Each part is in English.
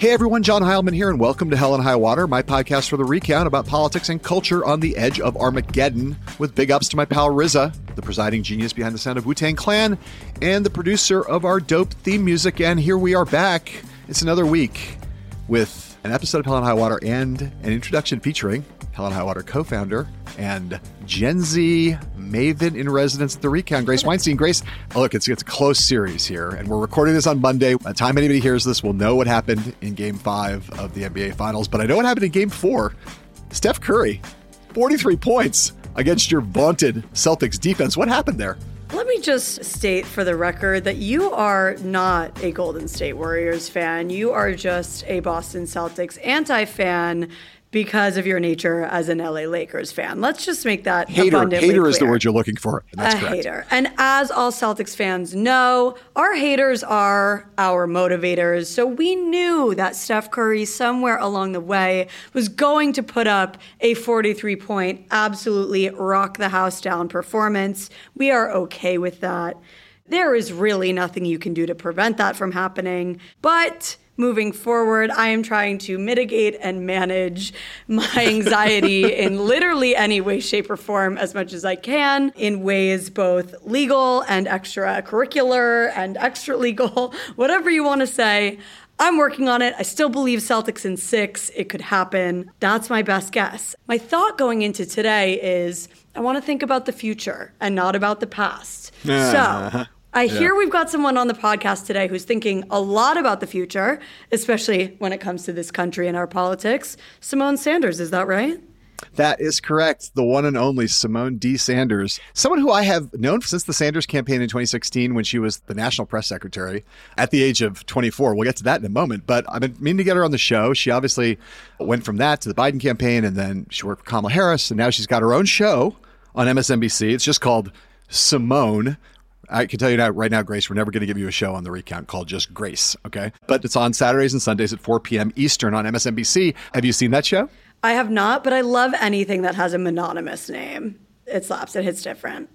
Hey everyone, John Heilemann here, and welcome to Hell and High Water, my podcast for the recount about politics and culture on the edge of Armageddon, with big ups to my pal RZA, the presiding genius behind the sound of Wu Tang Clan, and the producer of our dope theme music. And here we are back. It's another week with an episode of Hell and High Water and an introduction featuring Hell and High Water co founder and Gen Z maven in residence at the Recount, Grace Weinstein. Grace, oh, look, it's, it's a close series here, and we're recording this on Monday. By the time anybody hears this, we'll know what happened in game five of the NBA Finals, but I know what happened in game four. Steph Curry, 43 points against your vaunted Celtics defense. What happened there? Let me just state for the record that you are not a Golden State Warriors fan. You are just a Boston Celtics anti fan because of your nature as an LA Lakers fan. Let's just make that hater. Abundantly hater clear. is the word you're looking for. That's a correct. hater. And as all Celtics fans know, our haters are our motivators. So we knew that Steph Curry somewhere along the way was going to put up a 43 point, absolutely rock the house down performance. We are okay with that. There is really nothing you can do to prevent that from happening. But moving forward, I am trying to mitigate and manage my anxiety in literally any way, shape, or form as much as I can in ways both legal and extracurricular and extra legal, whatever you want to say. I'm working on it. I still believe Celtics in six. It could happen. That's my best guess. My thought going into today is I want to think about the future and not about the past. So I hear we've got someone on the podcast today who's thinking a lot about the future, especially when it comes to this country and our politics. Symone Sanders, is that right? That is correct. The one and only Symone D. Sanders, someone who I have known since the Sanders campaign in 2016 when she was the national press secretary at the age of 24. We'll get to that in a moment, but I've been meaning to get her on the show. She obviously went from that to the Biden campaign and then she worked for Kamala Harris and now she's got her own show on MSNBC. It's just called Symone. I can tell you now, right now, Grace, we're never going to give you a show on the recount called just Grace, okay? But it's on Saturdays and Sundays at 4 p.m. Eastern on MSNBC. Have you seen that show? I have not, but I love anything that has a mononymous name. It slaps, it hits different.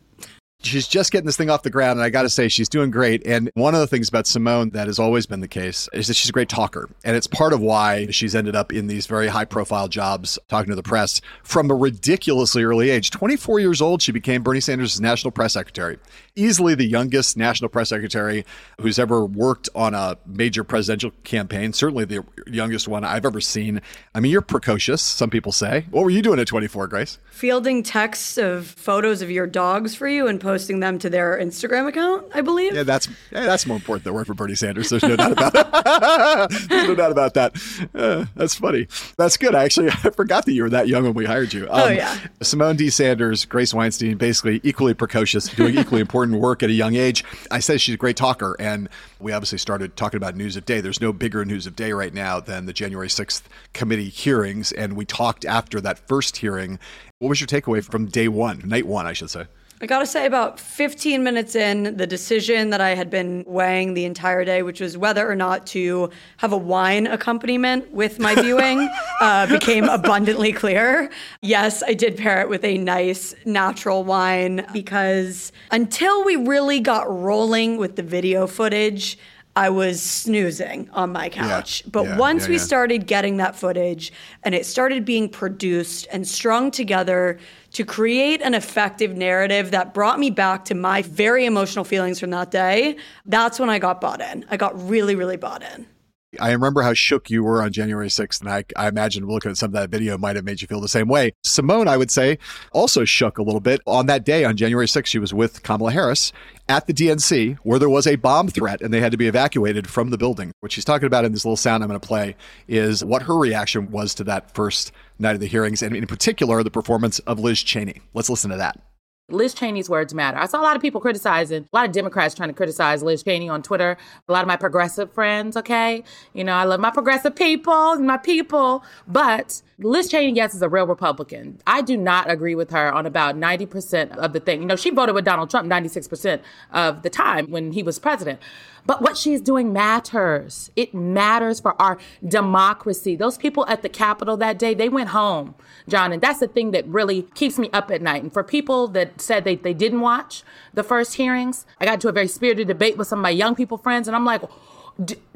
She's just getting this thing off the ground, and I got to say, she's doing great. And one of the things about Symone that has always been the case is that she's a great talker. And it's part of why she's ended up in these very high profile jobs talking to the press from a ridiculously early age. 24 years old, she became Bernie Sanders' national press secretary. Easily the youngest national press secretary who's ever worked on a major presidential campaign, certainly the youngest one I've ever seen. I mean, you're precocious, some people say. What were you doing at 24, Grace? Fielding texts of photos of your dogs for you and posting them to their Instagram account, I believe. Yeah, that's yeah, that's more important than work for Bernie Sanders. There's no doubt about it. There's no doubt about that. Uh, that's funny. That's good. I actually I forgot that you were that young when we hired you. Um, Oh, yeah. Symone D. Sanders, Grace Weinstein, basically equally precocious, doing equally important work at a young age. I said she's a great talker, and we obviously started talking about news of day. There's no bigger news of day right now than the January 6th committee hearings, and we talked after that first hearing. What was your takeaway from day one, night one, I should say? I gotta say, about 15 minutes in, the decision that I had been weighing the entire day, which was whether or not to have a wine accompaniment with my viewing, uh, became abundantly clear. Yes, I did pair it with a nice natural wine because until we really got rolling with the video footage, I was snoozing on my couch. Yeah, but yeah, once yeah, we started getting that footage and it started being produced and strung together to create an effective narrative that brought me back to my very emotional feelings from that day, that's when I got bought in. I got really, really bought in. I remember how shook you were on January 6th, and I, I imagine looking at some of that video might have made you feel the same way. Symone, I would say, also shook a little bit. On that day, on January 6th, she was with Kamala Harris at the DNC, where there was a bomb threat and they had to be evacuated from the building. What she's talking about in this little sound I'm going to play is what her reaction was to that first night of the hearings, and in particular, the performance of Liz Cheney. Let's listen to that. Liz Cheney's words matter. I saw a lot of people criticizing, a lot of Democrats trying to criticize Liz Cheney on Twitter. A lot of my progressive friends, okay? You know, I love my progressive people, my people. But Liz Cheney, yes, is a real Republican. I do not agree with her on about 90% of the thing. You know, she voted with Donald Trump 96% of the time when he was president. But what she's doing matters. It matters for our democracy. Those people at the Capitol that day, they went home, John. And that's the thing that really keeps me up at night. And for people that said they, they didn't watch the first hearings, I got into a very spirited debate with some of my young people friends. And I'm like,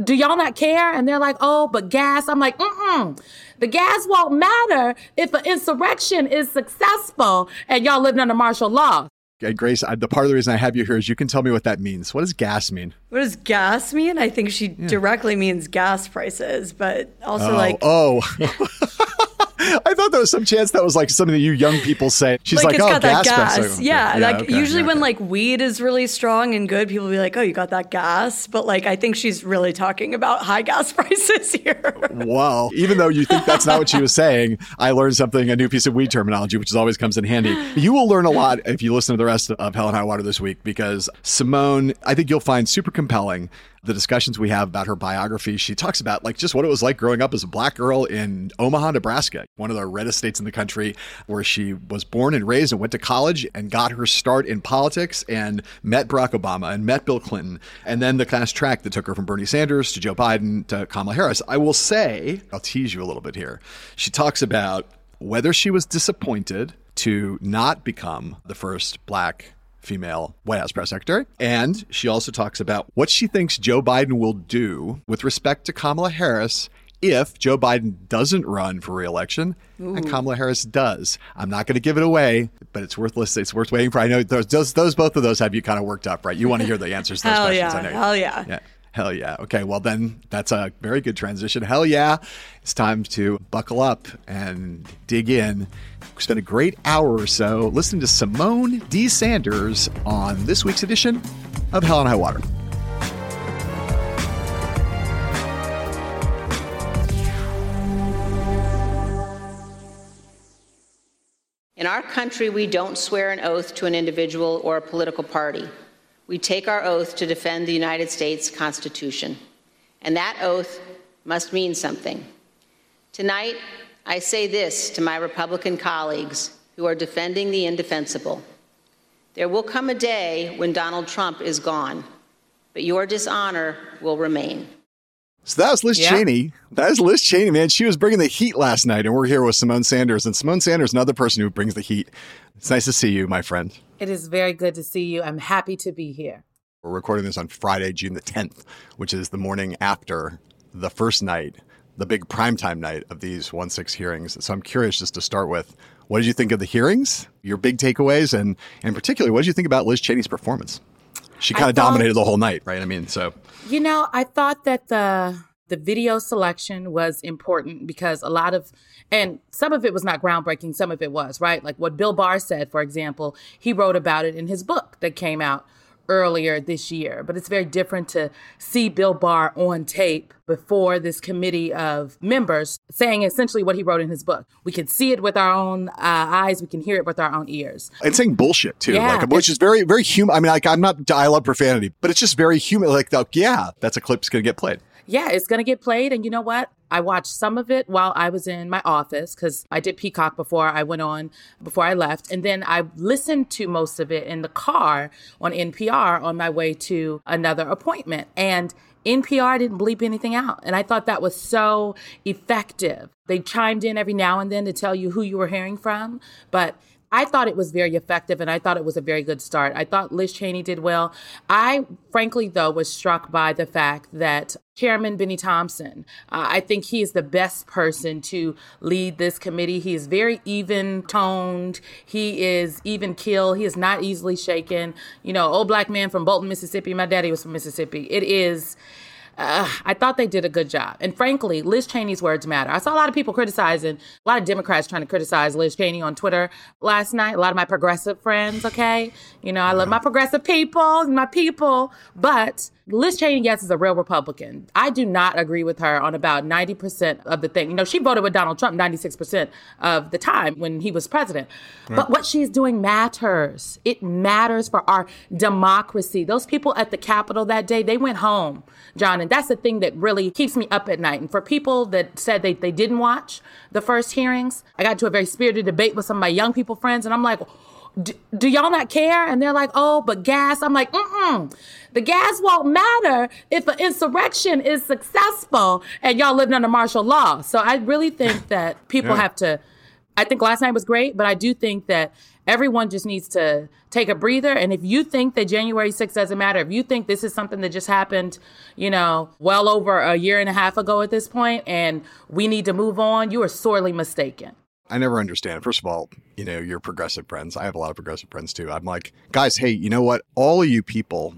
do y'all not care? And they're like, oh, but gas. I'm like, mm-mm. The gas won't matter if an insurrection is successful and y'all living under martial law. And Grace, I, the part of the reason I have you here is you can tell me what that means. What does gas mean? What does gas mean? I think she yeah. directly means gas prices, but also oh, like oh. I thought there was some chance that was like something that you young people say. She's like, like oh, gas, gas. Yeah, yeah, like okay, usually yeah, when like weed is really strong and good, people be like, oh, you got that gas. But like, I think she's really talking about high gas prices here. Well, even though you think that's not what she was saying, I learned something, a new piece of weed terminology, which always comes in handy. You will learn a lot if you listen to the rest of Hell and High Water this week because Symone, I think you'll find super compelling the discussions we have about her biography. She talks about like just what it was like growing up as a black girl in Omaha, Nebraska, one of the reddest states in the country, where she was born and raised and went to college and got her start in politics and met Barack Obama and met Bill Clinton. And then the class track that took her from Bernie Sanders to Joe Biden to Kamala Harris. I will say, I'll tease you a little bit here. She talks about whether she was disappointed to not become the first black female White House press secretary. And she also talks about what she thinks Joe Biden will do with respect to Kamala Harris if Joe Biden doesn't run for reelection Ooh. and Kamala Harris does. I'm not going to give it away, but it's worth listening. It's worth waiting for. I know those, those, those both of those have you kind of worked up, right? You want to hear the answers to those Hell questions. Yeah. I know. Hell yeah. yeah. Hell yeah. Okay, well, then that's a very good transition. Hell yeah. It's time to buckle up and dig in. We spent a great hour or so listening to Symone D. Sanders on this week's edition of Hell and High Water. In our country, we don't swear an oath to an individual or a political party we take our oath to defend the United States Constitution. And that oath must mean something. Tonight, I say this to my Republican colleagues who are defending the indefensible. There will come a day when Donald Trump is gone, but your dishonor will remain. So that was Liz yeah. Cheney. That was Liz Cheney, man. She was bringing the heat last night, and we're here with Symone Sanders. And Symone Sanders, another person who brings the heat. It's nice to see you, my friend. It is very good to see you. I'm happy to be here. We're recording this on Friday, June the 10th, which is the morning after the first night, the big primetime night of these 1 6 hearings. So I'm curious just to start with what did you think of the hearings, your big takeaways, and, and particularly what did you think about Liz Cheney's performance? She kind of dominated the whole night, right? I mean, so. You know, I thought that the the video selection was important because a lot of and some of it was not groundbreaking some of it was right like what bill barr said for example he wrote about it in his book that came out earlier this year but it's very different to see bill barr on tape before this committee of members saying essentially what he wrote in his book we can see it with our own uh, eyes we can hear it with our own ears and saying bullshit too yeah, like which is very very human i mean like i'm not i love profanity but it's just very human like yeah that's a clip that's going to get played yeah, it's going to get played. And you know what? I watched some of it while I was in my office because I did Peacock before I went on, before I left. And then I listened to most of it in the car on NPR on my way to another appointment. And NPR didn't bleep anything out. And I thought that was so effective. They chimed in every now and then to tell you who you were hearing from, but I thought it was very effective and I thought it was a very good start. I thought Liz Cheney did well. I, frankly, though, was struck by the fact that Chairman Bennie Thompson, uh, I think he is the best person to lead this committee. He is very even toned. He is even kill. He is not easily shaken. You know, old black man from Bolton, Mississippi. My daddy was from Mississippi. It is uh, I thought they did a good job. And frankly, Liz Cheney's words matter. I saw a lot of people criticizing, a lot of Democrats trying to criticize Liz Cheney on Twitter last night. A lot of my progressive friends, okay? You know, I love my progressive people, my people, but Liz Cheney, yes, is a real Republican. I do not agree with her on about 90% of the thing. You know, she voted with Donald Trump 96% of the time when he was president. Right. But what she's doing matters. It matters for our democracy. Those people at the Capitol that day, they went home, John. And that's the thing that really keeps me up at night. And for people that said they, they didn't watch the first hearings, I got to a very spirited debate with some of my young people friends, and I'm like, do, y'all not care? And they're like, oh, but gas. I'm like, mm-mm. The gas won't matter if an insurrection is successful and y'all living under martial law. So I really think that people yeah. have to. I think last night was great, but I do think that everyone just needs to take a breather. And if you think that January 6th doesn't matter, if you think this is something that just happened, you know, well over a year and a half ago at this point, and we need to move on, you are sorely mistaken. I never understand. First of all, you know, your progressive friends. I have a lot of progressive friends too. I'm like, guys, hey, you know what? All of you people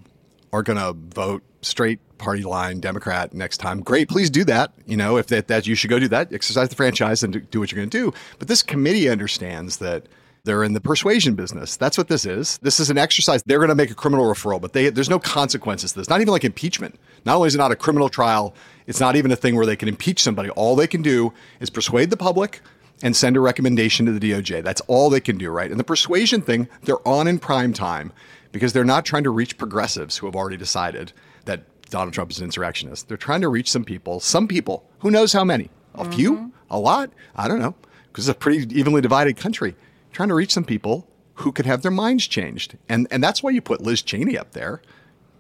are going to vote straight party line Democrat next time. Great, please do that. You know, if that, that you should go do that, exercise the franchise and do what you're going to do. But this committee understands that they're in the persuasion business. That's what this is. This is an exercise. They're going to make a criminal referral, but they, there's no consequences to this. Not even like impeachment. Not only is it not a criminal trial, it's not even a thing where they can impeach somebody. All they can do is persuade the public and send a recommendation to the DOJ. That's all they can do, right? And the persuasion thing, they're on in prime time because they're not trying to reach progressives who have already decided that Donald Trump is an insurrectionist. They're trying to reach some people, some people, who knows how many? A mm-hmm. few? A lot? I don't know, because it's a pretty evenly divided country. Trying to reach some people who could have their minds changed. And and that's why you put Liz Cheney up there,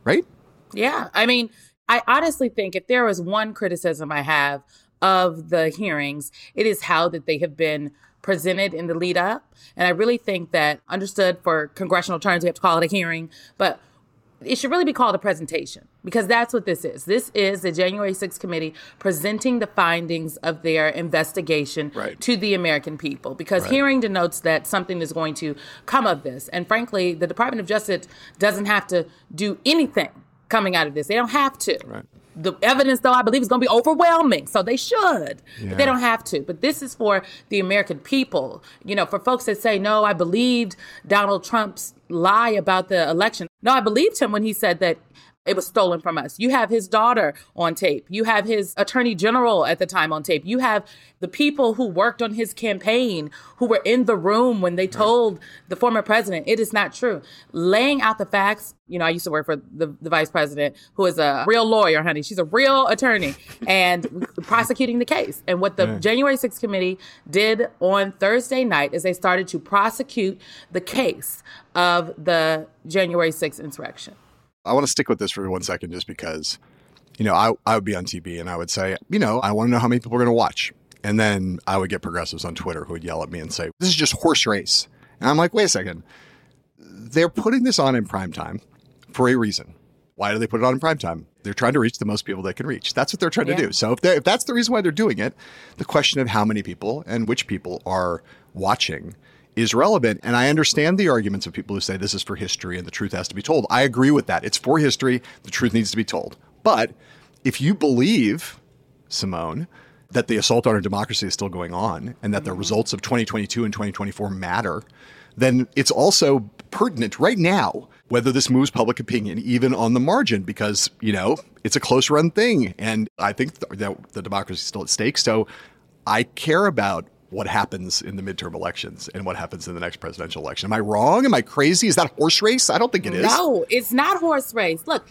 right? Yeah. I mean, I honestly think if there was one criticism I have of the hearings, it is how that they have been presented in the lead up. And I really think that understood for congressional terms, we have to call it a hearing, but it should really be called a presentation because that's what this is. This is the January 6th committee presenting the findings of their investigation right. to the American people because right. hearing denotes that something is going to come of this. And frankly, the Department of Justice doesn't have to do anything coming out of this. They don't have to. Right the evidence, though, I believe is going to be overwhelming. So they should. Yeah. They don't have to. But this is for the American people. You know, for folks that say, no, I believed Donald Trump's lie about the election. No, I believed him when he said that it was stolen from us. You have his daughter on tape. You have his attorney general at the time on tape. You have the people who worked on his campaign who were in the room when they told the former president it is not true. Laying out the facts. You know, I used to work for the, the vice president who is a real lawyer, honey. She's a real attorney and prosecuting the case. And what the. January 6th committee did on Thursday night is they started to prosecute the case of the January 6th insurrection. I want to stick with this for one second just because, you know, I, I would be on TV and I would say, you know, I want to know how many people are going to watch. And then I would get progressives on Twitter who would yell at me and say, this is just horse race. And I'm like, wait a second. They're putting this on in prime time for a reason. Why do they put it on in prime time? They're trying to reach the most people they can reach. That's what they're trying yeah. to do. So if, if that's the reason why they're doing it, the question of how many people and which people are watching is relevant. And I understand the arguments of people who say this is for history and the truth has to be told. I agree with that. It's for history. The truth needs to be told. But if you believe, Symone, that the assault on our democracy is still going on and that the mm-hmm. results of 2022 and 2024 matter, then it's also pertinent right now whether this moves public opinion, even on the margin, because, you know, it's a close run thing. And I think that the democracy is still at stake. So I care about what happens in the midterm elections and what happens in the next presidential election. Am I wrong? Am I crazy? Is that horse race? I don't think it is. No, it's not horse race. Look,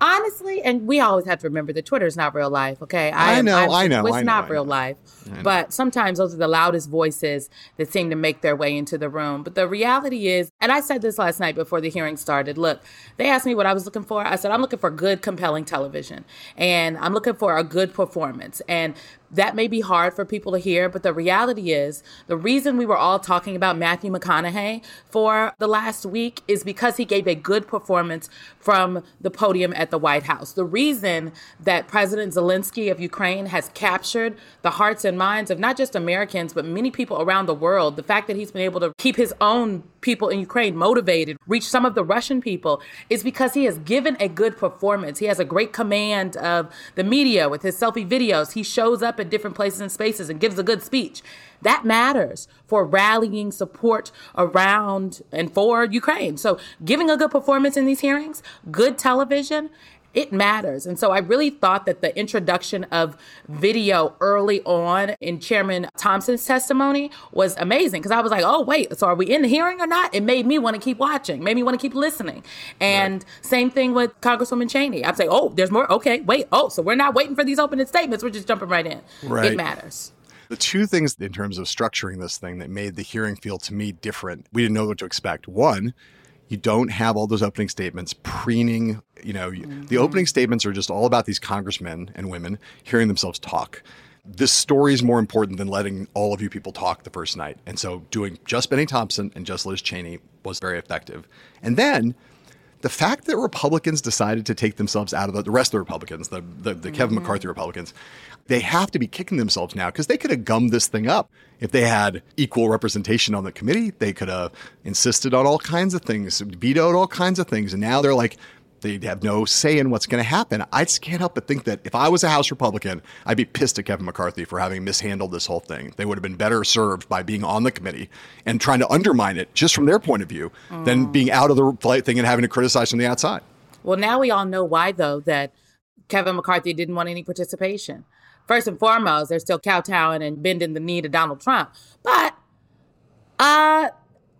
honestly, and we always have to remember that Twitter is not real life. Okay, I, I know, I know, it's I know, not real life. But sometimes those are the loudest voices that seem to make their way into the room. But the reality is, and I said this last night before the hearing started. Look, they asked me what I was looking for. I said I'm looking for good, compelling television, and I'm looking for a good performance. And that may be hard for people to hear, but the reality is the reason we were all talking about Matthew McConaughey for the last week is because he gave a good performance from the podium at the White House. The reason that President Zelensky of Ukraine has captured the hearts and minds of not just Americans, but many people around the world, the fact that he's been able to keep his own people in Ukraine motivated, reach some of the Russian people, is because he has given a good performance. He has a great command of the media with his selfie videos. He shows up at different places and spaces and gives a good speech. That matters for rallying support around and for Ukraine. So, giving a good performance in these hearings, good television, it matters. And so I really thought that the introduction of video early on in Chairman Thompson's testimony was amazing because I was like, oh, wait, so are we in the hearing or not? It made me want to keep watching, made me want to keep listening. And right. same thing with Congresswoman Cheney. I'd say, oh, there's more. Okay, wait. Oh, so we're not waiting for these opening statements. We're just jumping right in. Right. It matters. The two things in terms of structuring this thing that made the hearing feel to me different, we didn't know what to expect. One, you don't have all those opening statements preening. You know, mm-hmm. the opening statements are just all about these congressmen and women hearing themselves talk. this story is more important than letting all of you people talk the first night. And so doing just Bennie Thompson and just Liz Cheney was very effective. And then the fact that Republicans decided to take themselves out of the, the rest of the Republicans, the, the, the mm-hmm. Kevin McCarthy Republicans, they have to be kicking themselves now because they could have gummed this thing up. If they had equal representation on the committee, they could have insisted on all kinds of things, vetoed all kinds of things. And now they're like, they have no say in what's going to happen. I just can't help but think that if I was a House Republican, I'd be pissed at Kevin McCarthy for having mishandled this whole thing. They would have been better served by being on the committee and trying to undermine it just from their point of view mm. than being out of the flight thing and having to criticize from the outside. Well, now we all know why, though, that Kevin McCarthy didn't want any participation. First and foremost, they're still kowtowing and bending the knee to Donald Trump. But uh,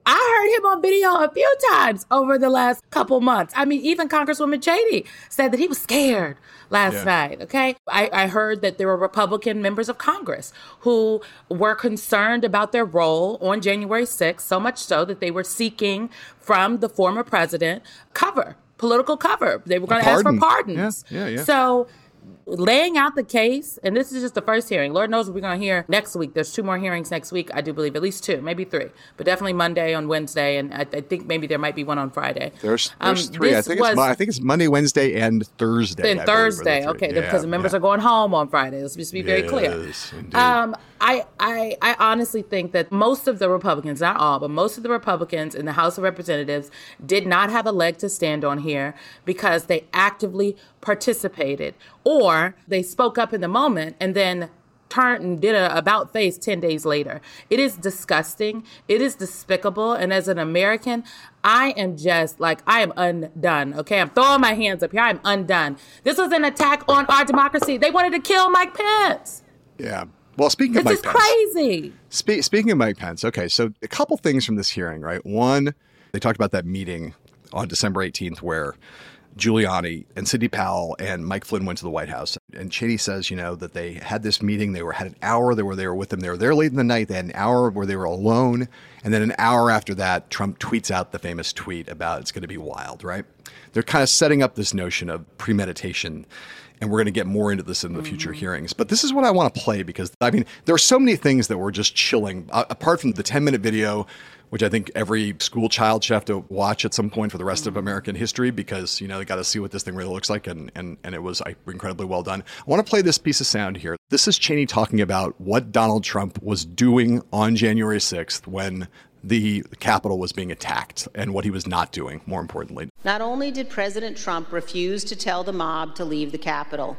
I heard him on video a few times over the last couple months. I mean, even Congresswoman Cheney said that he was scared last yeah. night. Okay. I, I heard that there were Republican members of Congress who were concerned about their role on January 6th, so much so that they were seeking from the former president cover, political cover. They were going to ask for pardons. Yeah, yeah, yeah. So laying out the case, and this is just the first hearing. Lord knows what we're going to hear next week. There's two more hearings next week, I do believe, at least two, maybe three, but definitely Monday on Wednesday, and I, I think maybe there might be one on Friday. There's, there's um, three. I think was, it's I think it's Monday, Wednesday, and Thursday. And Thursday, okay, yeah, because the members yeah. are going home on Friday. Let's just be very yes, clear. Um, I, I, I honestly think that most of the Republicans, not all, but most of the Republicans in the House of Representatives did not have a leg to stand on here because they actively participated or they spoke up in the moment and then turned and did a about face 10 days later. It is disgusting. It is despicable. And as an American, I am just like, I am undone. Okay. I'm throwing my hands up here. I'm undone. This was an attack on our democracy. They wanted to kill Mike Pence. Yeah. Well, speaking of this Mike Pence. crazy. Spe- speaking of Mike Pence, okay, so a couple things from this hearing, right? One, they talked about that meeting on December 18th where Giuliani and Sidney Powell and Mike Flynn went to the White House. And Cheney says, you know, that they had this meeting. They were had an hour. They were there with them. They were there late in the night. They had an hour where they were alone. And then an hour after that, Trump tweets out the famous tweet about it's going to be wild, right? They're kind of setting up this notion of premeditation. And we're going to get more into this in the future mm-hmm. hearings. But this is what I want to play because, I mean, there are so many things that were just chilling. Uh, apart from the 10 minute video which I think every school child should have to watch at some point for the rest of mm-hmm. American history because, you know, they got to see what this thing really looks like. And, and, and it was incredibly well done. I want to play this piece of sound here. This is Cheney talking about what Donald Trump was doing on January 6th when the Capitol was being attacked and what he was not doing, more importantly. Not only did President Trump refuse to tell the mob to leave the Capitol,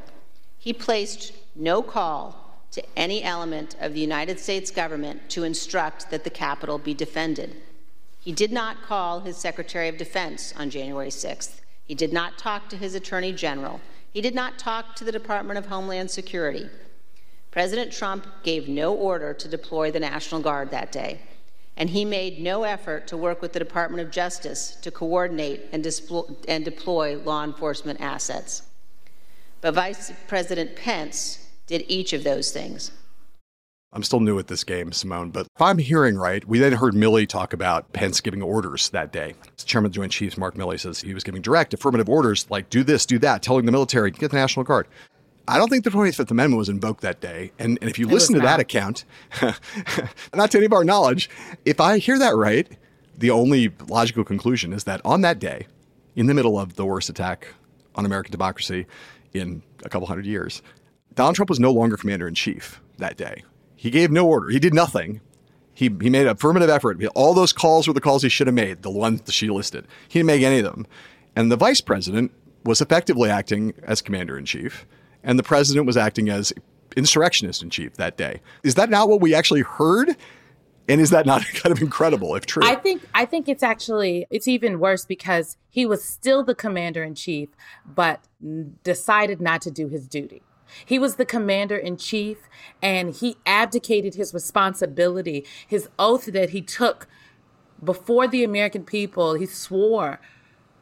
he placed no call to any element of the United States government to instruct that the Capitol be defended. He did not call his Secretary of Defense on January 6th. He did not talk to his Attorney General. He did not talk to the Department of Homeland Security. President Trump gave no order to deploy the National Guard that day, and he made no effort to work with the Department of Justice to coordinate and, and deploy law enforcement assets. But Vice President Pence did each of those things. I'm still new at this game, Symone, but if I'm hearing right, we then heard Milley talk about Pence giving orders that day. Chairman of the Joint Chiefs, Mark Milley, says he was giving direct affirmative orders like do this, do that, telling the military, get the National Guard. I don't think the 25th Amendment was invoked that day. And, and if you it listen to not. that account, not to any of our knowledge, if I hear that right, the only logical conclusion is that on that day, in the middle of the worst attack on American democracy in a couple hundred years, Donald Trump was no longer commander in chief that day. He gave no order. He did nothing. He, he made an affirmative effort. All those calls were the calls he should have made, the ones that she listed. He didn't make any of them. And the vice president was effectively acting as commander in chief, and the president was acting as insurrectionist in chief that day. Is that not what we actually heard? And is that not kind of incredible if true? I think I think it's actually it's even worse because he was still the commander in chief, but decided not to do his duty. He was the commander in chief and he abdicated his responsibility, his oath that he took before the American people. He swore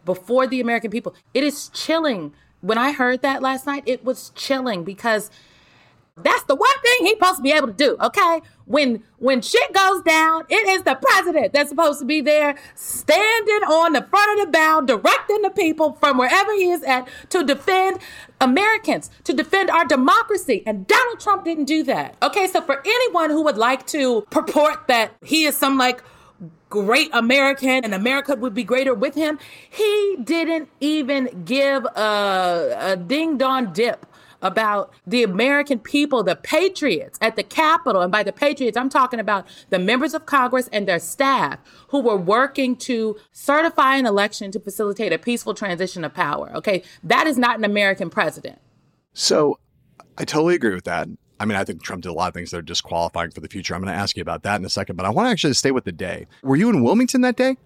before the American people. It is chilling. When I heard that last night, it was chilling because That's the one thing he's supposed to be able to do, okay? When when shit goes down, it is the president that's supposed to be there standing on the front of the bow, directing the people from wherever he is at to defend Americans, to defend our democracy. And Donald Trump didn't do that. Okay, so for anyone who would like to purport that he is some like great American and America would be greater with him, he didn't even give a, a ding dong dip about the American people, the patriots at the Capitol. And by the patriots, I'm talking about the members of Congress and their staff who were working to certify an election to facilitate a peaceful transition of power. Okay. That is not an American president. So I totally agree with that. I mean, I think Trump did a lot of things that are disqualifying for the future. I'm going to ask you about that in a second, but I want to actually stay with the day. Were you in Wilmington that day?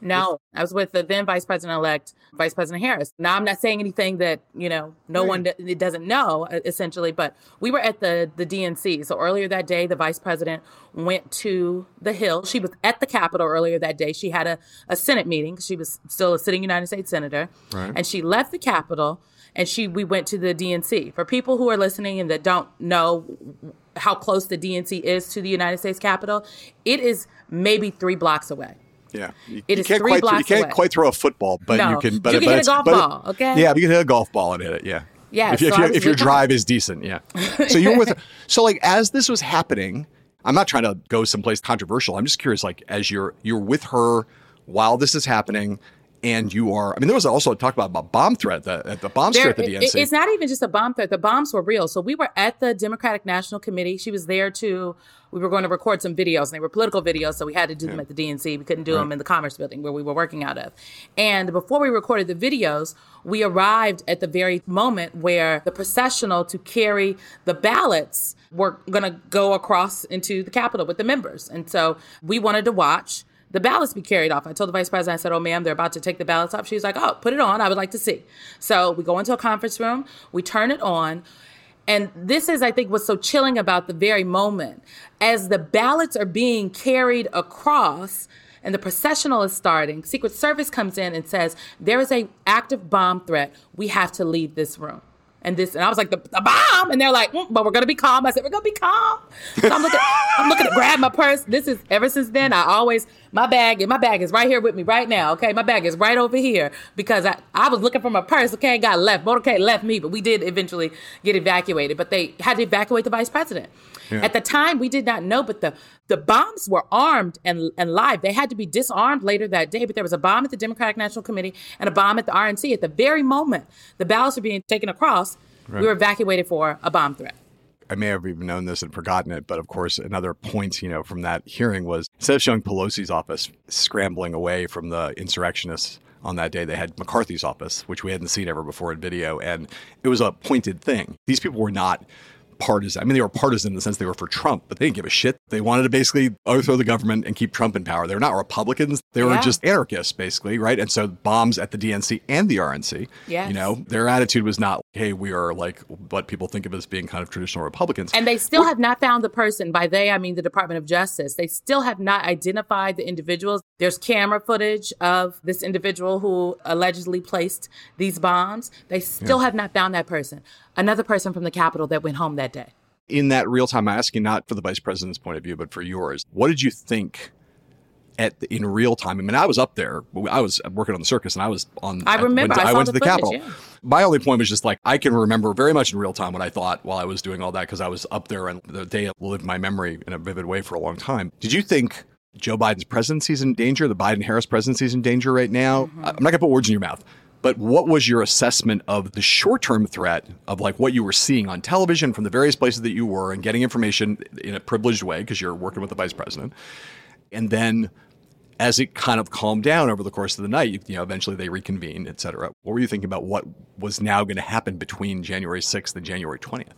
No, I was with the then Vice President elect, Vice President Harris. Now, I'm not saying anything that, you know, no right. one d- doesn't know, essentially, but we were at the, the DNC. So earlier that day, the Vice President went to the Hill. She was at the Capitol earlier that day. She had a, a Senate meeting. She was still a sitting United States Senator. Right. And she left the Capitol and she we went to the DNC. For people who are listening and that don't know how close the DNC is to the United States Capitol, it is maybe three blocks away. Yeah, you, it you is can't three quite blocks you can't away. quite throw a football, but no. you can. But you can but hit a golf ball. Okay. Yeah, you can hit a golf ball and hit it. Yeah. Yeah. If, so if, if your drive is decent, yeah. So you're with. so like as this was happening, I'm not trying to go someplace controversial. I'm just curious. Like as you're you're with her while this is happening, and you are. I mean, there was also talk about a bomb threat the, the bomb threat at the DNC. It's not even just a bomb threat. The bombs were real. So we were at the Democratic National Committee. She was there too. We were going to record some videos, and they were political videos, so we had to do yeah. them at the DNC. We couldn't do right. them in the Commerce Building where we were working out of. And before we recorded the videos, we arrived at the very moment where the processional to carry the ballots were going to go across into the Capitol with the members. And so we wanted to watch the ballots be carried off. I told the vice president, I said, Oh, ma'am, they're about to take the ballots off. She was like, Oh, put it on. I would like to see. So we go into a conference room, we turn it on. And this is, I think, what's so chilling about the very moment. As the ballots are being carried across, and the processional is starting, Secret Service comes in and says, There is a active bomb threat. We have to leave this room and this, and I was like, the, the bomb, and they're like, mm, but we're gonna be calm. I said, we're gonna be calm. So I'm looking, I'm looking to grab my purse. This is ever since then. I always my bag, and my bag is right here with me right now. Okay, my bag is right over here because I, I was looking for my purse. Okay, got left. Motorcade left me, but we did eventually get evacuated. But they had to evacuate the vice president. Yeah. At the time, we did not know, but the the bombs were armed and, and live. They had to be disarmed later that day, but there was a bomb at the Democratic National Committee and a bomb at the RNC. At the very moment the ballots were being taken across, right. we were evacuated for a bomb threat. I may have even known this and forgotten it, but of course, another point, you know, from that hearing was instead of showing Pelosi's office scrambling away from the insurrectionists on that day, they had McCarthy's office, which we hadn't seen ever before in video, and it was a pointed thing. These people were not partisan. I mean, they were partisan in the sense they were for Trump, but they didn't give a shit. They wanted to basically overthrow the government and keep Trump in power. They were not Republicans. They were yeah. just anarchists, basically, right? And so bombs at the DNC and the RNC. Yes. You know, their attitude was not, hey, we are like what people think of as being kind of traditional Republicans. And they still have not found the person. By they, I mean the Department of Justice. They still have not identified the individuals. There's camera footage of this individual who allegedly placed these bombs. They still yeah. have not found that person another person from the Capitol that went home that day. In that real time, I'm asking not for the vice president's point of view, but for yours. What did you think at the, in real time? I mean, I was up there. I was working on the circus, and I was on. I remember. I, went, I, I went to the, footage, Capitol. Yeah. My only point was just like I can remember very much in real time what I thought while I was doing all that because I was up there, and the day lived my memory in a vivid way for a long time. Did you think? Joe Biden's presidency is in danger. The Biden Harris presidency is in danger right now. Mm-hmm. I'm not going to put words in your mouth, but what was your assessment of the short term threat of like what you were seeing on television from the various places that you were and getting information in a privileged way because you're working with the vice president? And then as it kind of calmed down over the course of the night, you know, eventually they reconvened, et cetera. What were you thinking about what was now going to happen between January 6th and January 20th?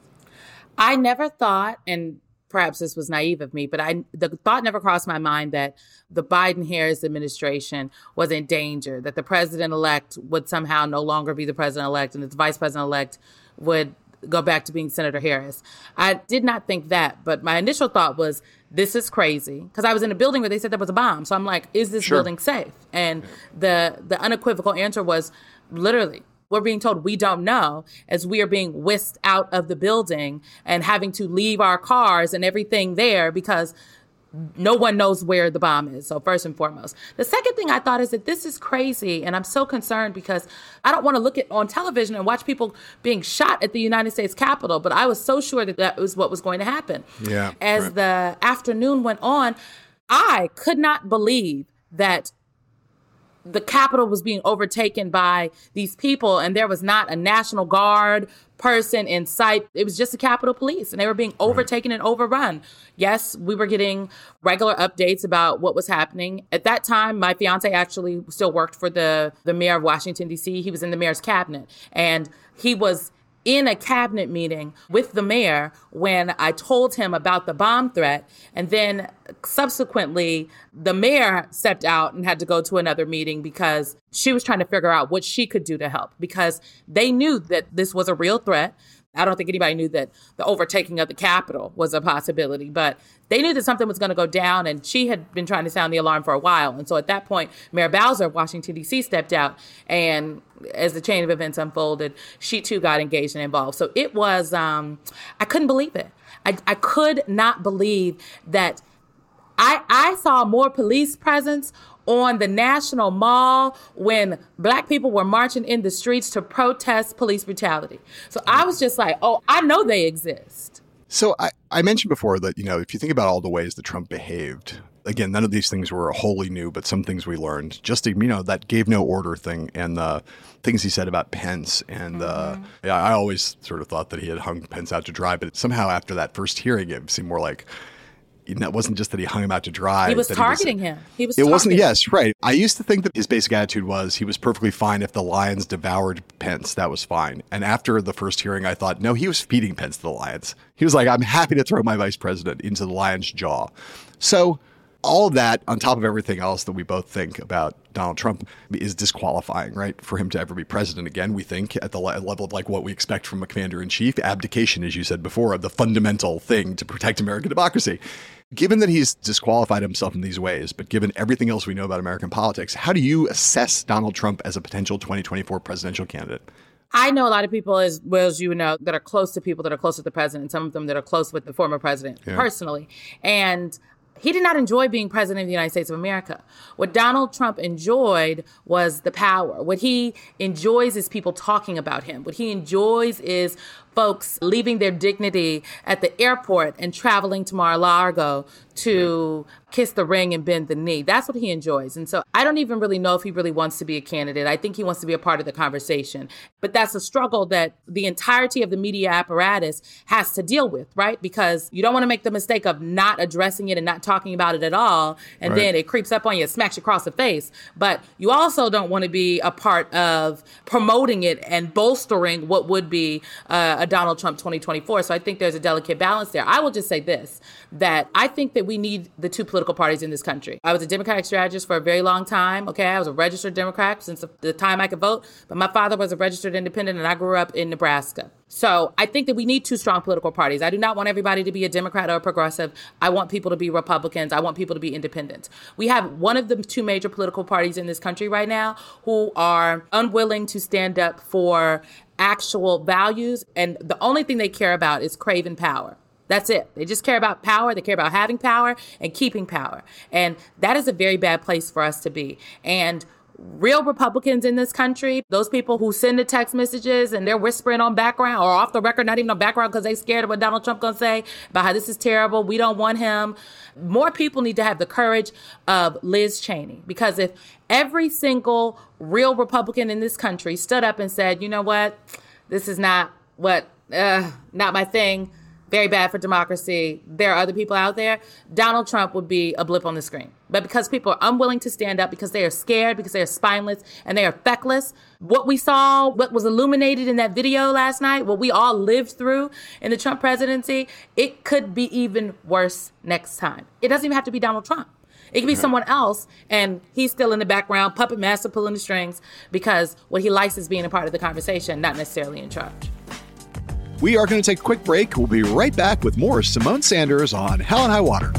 I never thought, and perhaps this was naive of me, but I the thought never crossed my mind that the Biden Harris administration was in danger, that the president elect would somehow no longer be the president elect and that the vice president elect would go back to being Senator Harris. I did not think that, but my initial thought was this is crazy because I was in a building where they said there was a bomb. So I'm like, is this sure. building safe? And the the unequivocal answer was literally we're being told we don't know as we are being whisked out of the building and having to leave our cars and everything there because no one knows where the bomb is. So, first and foremost. The second thing I thought is that this is crazy. And I'm so concerned because I don't want to look at on television and watch people being shot at the United States Capitol. But I was so sure that that was what was going to happen. Yeah. As right. the afternoon went on, I could not believe that the Capitol was being overtaken by these people, and there was not a National Guard person in sight. It was just the Capitol Police, and they were being overtaken and overrun. Yes, we were getting regular updates about what was happening. At that time, my fiance actually still worked for the the mayor of Washington D.C. He was in the mayor's cabinet, and he was in a cabinet meeting with the mayor when I told him about the bomb threat. And then subsequently, the mayor stepped out and had to go to another meeting because she was trying to figure out what she could do to help because they knew that this was a real threat. I don't think anybody knew that the overtaking of the Capitol was a possibility, but they knew that something was going to go down, and she had been trying to sound the alarm for a while. And so at that point, Mayor Bowser of Washington, D.C., stepped out, and as the chain of events unfolded, she too got engaged and involved. So it was, um, I couldn't believe it. I, I could not believe that I, I saw more police presence on the National Mall when black people were marching in the streets to protest police brutality. So I was just like, oh, I know they exist. So I, I mentioned before that, you know, if you think about all the ways that Trump behaved, again, none of these things were wholly new, but some things we learned. Just, you know, that gave no order thing and the things he said about Pence. And uh, mm-hmm. uh, yeah, I always sort of thought that he had hung Pence out to dry, but somehow after that first hearing, it seemed more like, it wasn't just that he hung him out to dry. He was targeting he was, him. He was. It wasn't. Yes, right. I used to think that his basic attitude was he was perfectly fine if the lions devoured Pence. That was fine. And after the first hearing, I thought, no, he was feeding Pence to the lions. He was like, I'm happy to throw my vice president into the lion's jaw. So all of that on top of everything else that we both think about Donald Trump is disqualifying, right? For him to ever be president again, we think at the level of like what we expect from a commander in chief, abdication, as you said before, of the fundamental thing to protect American democracy. Given that he's disqualified himself in these ways, but given everything else we know about American politics, how do you assess Donald Trump as a potential 2024 presidential candidate? I know a lot of people, as well as you know, that are close to people that are close to the president, some of them that are close with the former president yeah. personally. And he did not enjoy being president of the United States of America. What Donald Trump enjoyed was the power. What he enjoys is people talking about him. What he enjoys is folks leaving their dignity at the airport and traveling to Mar-a-Lago to kiss the ring and bend the knee. That's what he enjoys. And so I don't even really know if he really wants to be a candidate. I think he wants to be a part of the conversation. But that's a struggle that the entirety of the media apparatus has to deal with, right? Because you don't want to make the mistake of not addressing it and not talking about it at all. And right. then it creeps up on you, smacks you across the face. But you also don't want to be a part of promoting it and bolstering what would be uh, a Donald Trump 2024. So I think there's a delicate balance there. I will just say this that I think that we need the two political parties in this country. I was a Democratic strategist for a very long time. Okay. I was a registered Democrat since the time I could vote, but my father was a registered independent and I grew up in Nebraska. So I think that we need two strong political parties. I do not want everybody to be a Democrat or a progressive. I want people to be Republicans. I want people to be independent. We have one of the two major political parties in this country right now who are unwilling to stand up for actual values. And the only thing they care about is craving power. That's it. They just care about power. They care about having power and keeping power. And that is a very bad place for us to be. And real Republicans in this country, those people who send the text messages and they're whispering on background or off the record, not even on background because they scared of what Donald Trump gonna say about how this is terrible. We don't want him. More people need to have the courage of Liz Cheney because if every single real Republican in this country stood up and said, you know what, this is not what, uh, not my thing very bad for democracy. There are other people out there. Donald Trump would be a blip on the screen. But because people are unwilling to stand up, because they are scared, because they are spineless, and they are feckless, what we saw, what was illuminated in that video last night, what we all lived through in the Trump presidency, it could be even worse next time. It doesn't even have to be Donald Trump. It could be someone else, and he's still in the background, puppet master pulling the strings, because what he likes is being a part of the conversation, not necessarily in charge. We are going to take a quick break. We'll be right back with more Symone Sanders on Hell and High Water.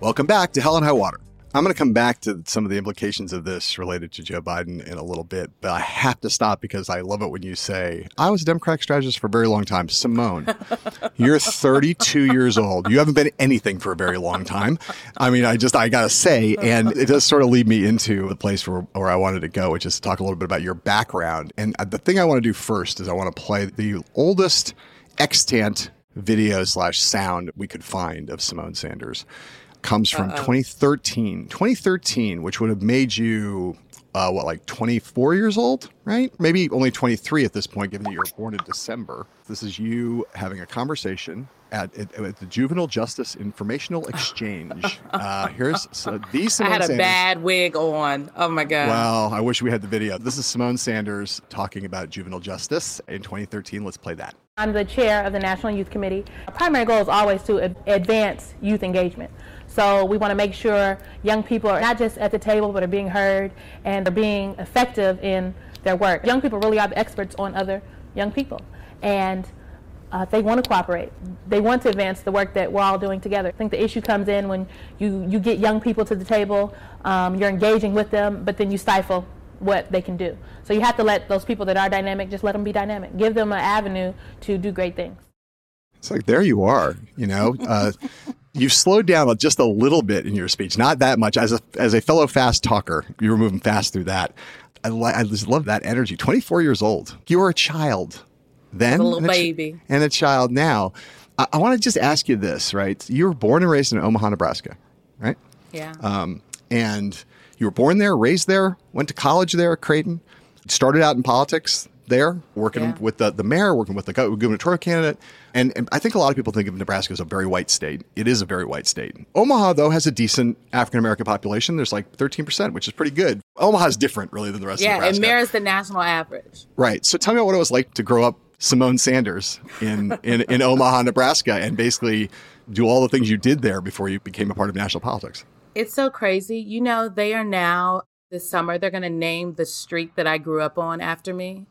Welcome back to Hell and High Water. I'm going to come back to some of the implications of this related to Joe Biden in a little bit, but I have to stop because I love it when you say, I was a Democratic strategist for a very long time. Symone, you're 32 years old. You haven't been anything for a very long time. I mean, I just, I got to say, and it does sort of lead me into the place where, where I wanted to go, which is to talk a little bit about your background. And uh, the thing I want to do first is I want to play the oldest extant video slash sound we could find of Symone Sanders comes from Uh-oh. 2013. 2013, which would have made you uh, what, like 24 years old, right? Maybe only 23 at this point, given that you were born in December. This is you having a conversation at, at, at the Juvenile Justice Informational Exchange. uh, here's so these. Symone I had a Sanders. bad wig on. Oh my god. Well, I wish we had the video. This is Symone Sanders talking about juvenile justice in 2013. Let's play that. I'm the chair of the National Youth Committee. Our primary goal is always to advance youth engagement. So we want to make sure young people are not just at the table, but are being heard and are being effective in their work. Young people really are the experts on other young people. And uh, they want to cooperate. They want to advance the work that we're all doing together. I think the issue comes in when you, you get young people to the table, um, you're engaging with them, but then you stifle what they can do. So you have to let those people that are dynamic, just let them be dynamic. Give them an avenue to do great things. It's like, there you are, you know. Uh, you've slowed down just a little bit in your speech, not that much. As a as a fellow fast talker, you were moving fast through that. I, li- I just love that energy. Twenty four years old, you were a child then, a little and baby, ch- and a child now. I, I want to just ask you this, right? You were born and raised in Omaha, Nebraska, right? Yeah. Um, and you were born there, raised there, went to college there at Creighton, started out in politics there, working yeah. with the, the mayor, working with the gubernatorial candidate. And, and, I think a lot of people think of Nebraska as a very white state. It is a very white state. Omaha, though, has a decent African American population. There's like 13%, which is pretty good. Omaha is different, really, than the rest yeah, of Nebraska. Yeah, it mirrors the national average. Right. So tell me what it was like to grow up Symone Sanders in, in, in Omaha, Nebraska, and basically do all the things you did there before you became a part of national politics. It's so crazy. You know, they are now this summer, they're going to name the street that I grew up on after me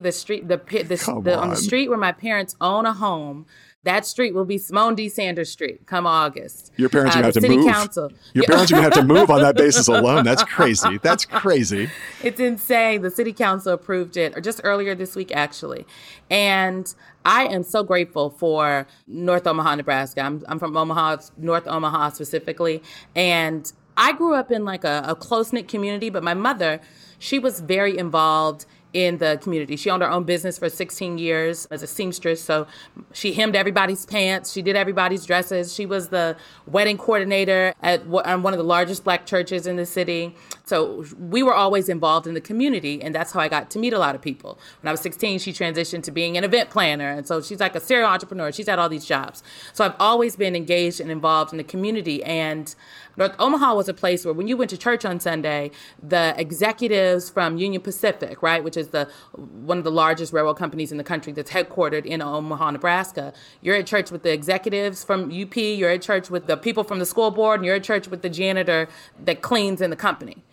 the street, the pit, the, the on. on the street where my parents own a home. That street will be Symone D. Sanders Street come August. Your parents are uh, going to have to move. Council. Your parents are going to have to move on that basis alone. That's crazy. That's crazy. It's insane. The city council approved it, or just earlier this week, actually. And I am so grateful for North Omaha, Nebraska. I'm, I'm from Omaha, North Omaha specifically. And I grew up in like a, a close knit community, but my mother, she was very involved in the community. She owned her own business for 16 years as a seamstress. So she hemmed everybody's pants. She did everybody's dresses. She was the wedding coordinator at um, one of the largest black churches in the city. So we were always involved in the community, and that's how I got to meet a lot of people. When I was 16, she transitioned to being an event planner, and so she's like a serial entrepreneur. She's had all these jobs. So I've always been engaged and involved in the community, and North Omaha was a place where when you went to church on Sunday, the executives from Union Pacific, right, which is the one of the largest railroad companies in the country that's headquartered in Omaha, Nebraska, you're at church with the executives from UP, you're at church with the people from the school board, and you're at church with the janitor that cleans in the company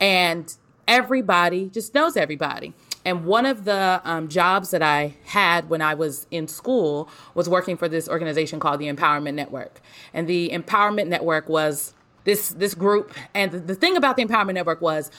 and everybody just knows everybody. And one of the um, jobs that I had when I was in school was working for this organization called the Empowerment Network. And the Empowerment Network was this this group. And the, the thing about the Empowerment Network was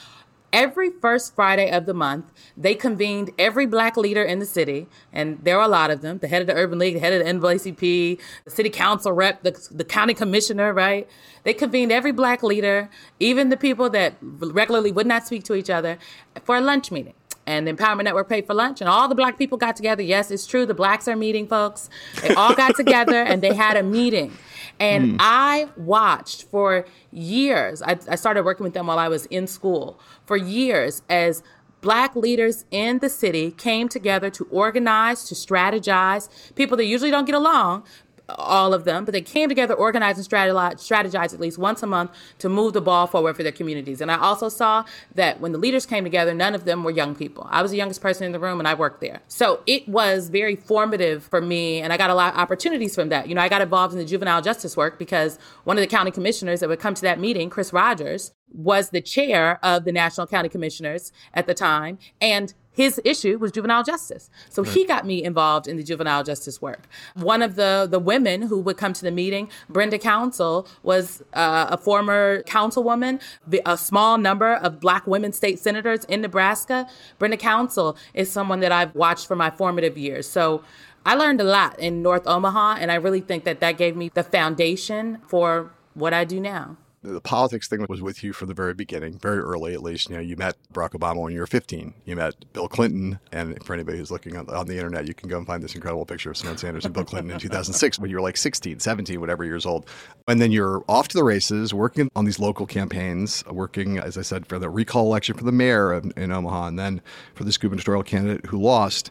every first Friday of the month, they convened every black leader in the city, and there were a lot of them the head of the Urban League, the head of the NAACP, the city council rep, the, the county commissioner, right? They convened every black leader, even the people that regularly would not speak to each other, for a lunch meeting. And the Empowerment Network paid for lunch, and all the black people got together. Yes, it's true. The blacks are meeting, folks. They all got together and they had a meeting. And mm. I watched for years. I, I started working with them while I was in school for years as black leaders in the city came together to organize, to strategize. People that usually don't get along, all of them, but they came together, organized, and strategized at least once a month to move the ball forward for their communities. And I also saw that when the leaders came together, none of them were young people. I was the youngest person in the room, and I worked there. So it was very formative for me, and I got a lot of opportunities from that. You know, I got involved in the juvenile justice work because one of the county commissioners that would come to that meeting, Chris Rodgers, was the chair of the National County Commissioners at the time, and his issue was juvenile justice. So right. he got me involved in the juvenile justice work. One of the, the women who would come to the meeting, Brenda Council, was uh, a former councilwoman, a small number of black women state senators in Nebraska. Brenda Council is someone that I've watched for my formative years. So I learned a lot in North Omaha, and I really think that that gave me the foundation for what I do now the politics thing was with you from the very beginning, very early at least. You know, you met Barack Obama when you were 15. You met Bill Clinton, and for anybody who's looking on, on the internet, you can go and find this incredible picture of Symone Sanders and Bill Clinton in 2006 when you were like 16, 17, whatever years old. And then you're off to the races, working on these local campaigns, working, as I said, for the recall election for the mayor in, in Omaha, and then for this gubernatorial candidate who lost.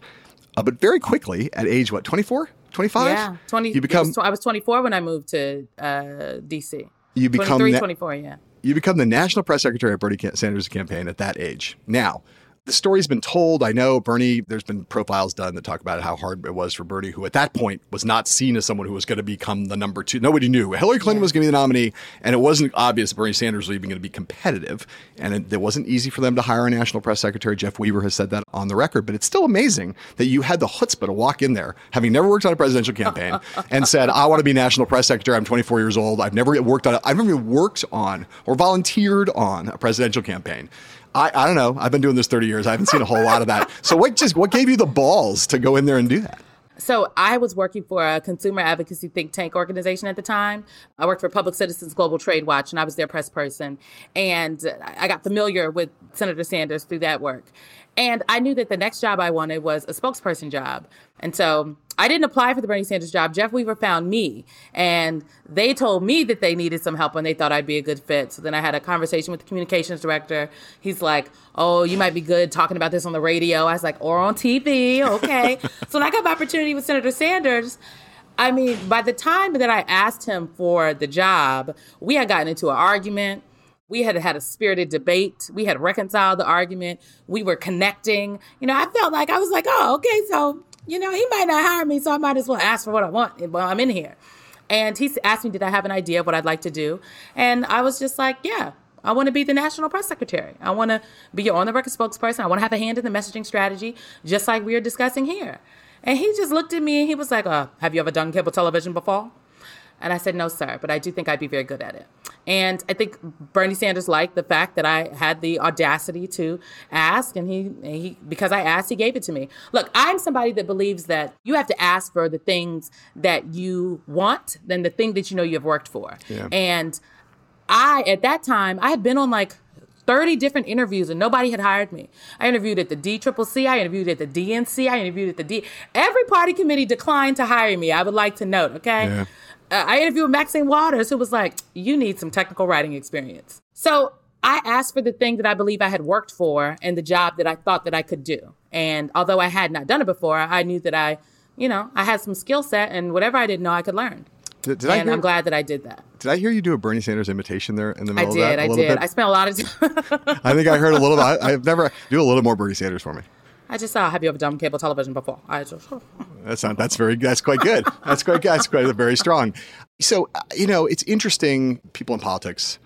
Uh, but very quickly, at age what, 24? 25? Yeah, 20. You become. I was 24 when I moved to uh, DC you become 23, 24, yeah. You become the national press secretary of Bernie Sanders' campaign at that age. Now, the story's been told. I know Bernie, there's been profiles done that talk about how hard it was for Bernie, who at that point was not seen as someone who was going to become the number two. Nobody knew. Hillary Clinton yeah. was going to be the nominee, and it wasn't obvious Bernie Sanders was even going to be competitive. And it, it, wasn't easy for them to hire a national press secretary. Jeff Weaver has said that on the record, but it's still amazing that you had the chutzpah to walk in there, having never worked on a presidential campaign, and said, I want to be national press secretary. I'm 24 years old. I've never worked on, I've never worked on or volunteered on a presidential campaign. I, I don't know. I've been doing this 30 years. I haven't seen a whole lot of that. So what just what gave you the balls to go in there and do that? So I was working for a consumer advocacy think tank organization at the time. I worked for Public Citizens Global Trade Watch, and I was their press person. And I got familiar with Senator Sanders through that work. And I knew that the next job I wanted was a spokesperson job. And so I didn't apply for the Bernie Sanders job. Jeff Weaver found me and they told me that they needed some help and they thought I'd be a good fit. So then I had a conversation with the communications director. He's like, Oh, you might be good talking about this on the radio. I was like, Or on TV. Okay. so when I got my opportunity with Senator Sanders, I mean, by the time that I asked him for the job, we had gotten into an argument. We had had a spirited debate. We had reconciled the argument. We were connecting. You know, I felt like I was like, oh, okay, so you know, he might not hire me, so I might as well ask for what I want while I'm in here. And he asked me, did I have an idea of what I'd like to do? And I was just like, yeah, I want to be the national press secretary. I want to be your on the record spokesperson. I want to have a hand in the messaging strategy, just like we are discussing here. And he just looked at me and he was like, uh, Have you ever done cable television before? And I said, No, sir, but I do think I'd be very good at it. And I think Bernie Sanders liked the fact that I had the audacity to ask, and he, he because I asked, he gave it to me. Look, I'm somebody that believes that you have to ask for the things that you want than the thing that you know you've worked for. Yeah. And I, at that time, I had been on like 30 different interviews and nobody had hired me. I interviewed at the DCCC, I interviewed at the DNC, I interviewed at the D. Every party committee declined to hire me. I would like to note, okay? Yeah uh, I interviewed Maxine Waters, who was like, You need some technical writing experience. So I asked for the thing that I believe I had worked for and the job that I thought that I could do. And although I had not done it before, I knew that I, you know, I had some skill set and whatever I didn't know, I could learn. Did, did and hear, I'm glad that I did that. Did I hear you do a Bernie Sanders imitation there in the middle I did, of that? I did. Bit? I spent a lot of time. I think I heard a little bit. I, have never do a little more Bernie Sanders for me. I just saw. Have you ever done cable television before? I just. That's not. That's very. That's quite good. That's quite. That's quite very strong. So uh, you know, it's interesting. People in politics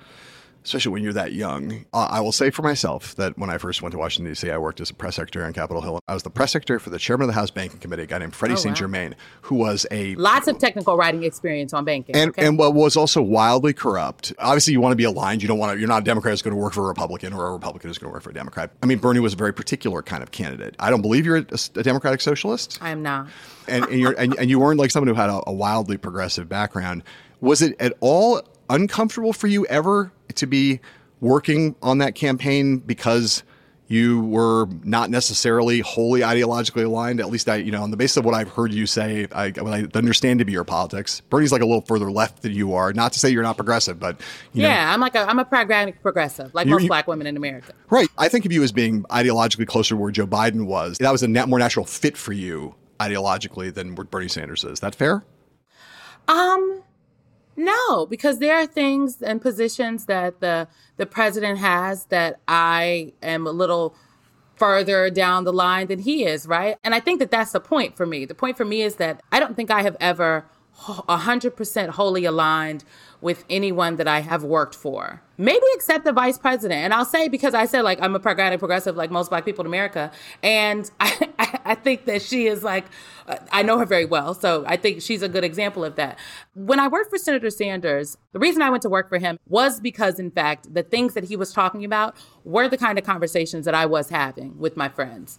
especially when you're that young. Uh, I will say for myself that when I first went to Washington, D.C., I worked as a press secretary on Capitol Hill. I was the press secretary for the chairman of the House Banking Committee, a guy named Freddie oh, St. Germain, who was a. Lots of technical writing experience on banking. And, okay. and what was also wildly corrupt. Obviously, you want to be aligned. You don't want to, you're not a Democrat who's going to work for a Republican or a Republican who's going to work for a Democrat. I mean, Bernie was a very particular kind of candidate. I don't believe you're a, a Democratic socialist. I am not. And, and, you're, and, and you weren't like someone who had a, a wildly progressive background. Was it at all uncomfortable for you ever to be working on that campaign because you were not necessarily wholly ideologically aligned. At least I, you know, on the basis of what I've heard you say, I, what I understand to be your politics. Bernie's like a little further left than you are. Not to say you're not progressive, but yeah, know, I'm like a, I'm a pragmatic progressive, like most black women in America. Right. I think of you as being ideologically closer to where Joe Biden was. That was a more natural fit for you ideologically than what Bernie Sanders is. That fair? Um, no, because there are things and positions that the the president has that I am a little further down the line than he is, right? And I think that that's the point for me. The point for me is that I don't think I have ever 100% wholly aligned with anyone that I have worked for. Maybe except the vice president. And I'll say because I said like I'm a pragmatic progressive like most black people in America. And I, I, think that she is like, uh, I know her very well. So I think she's a good example of that. When I worked for Senator Sanders, the reason I went to work for him was because, in fact, the things that he was talking about were the kind of conversations that I was having with my friends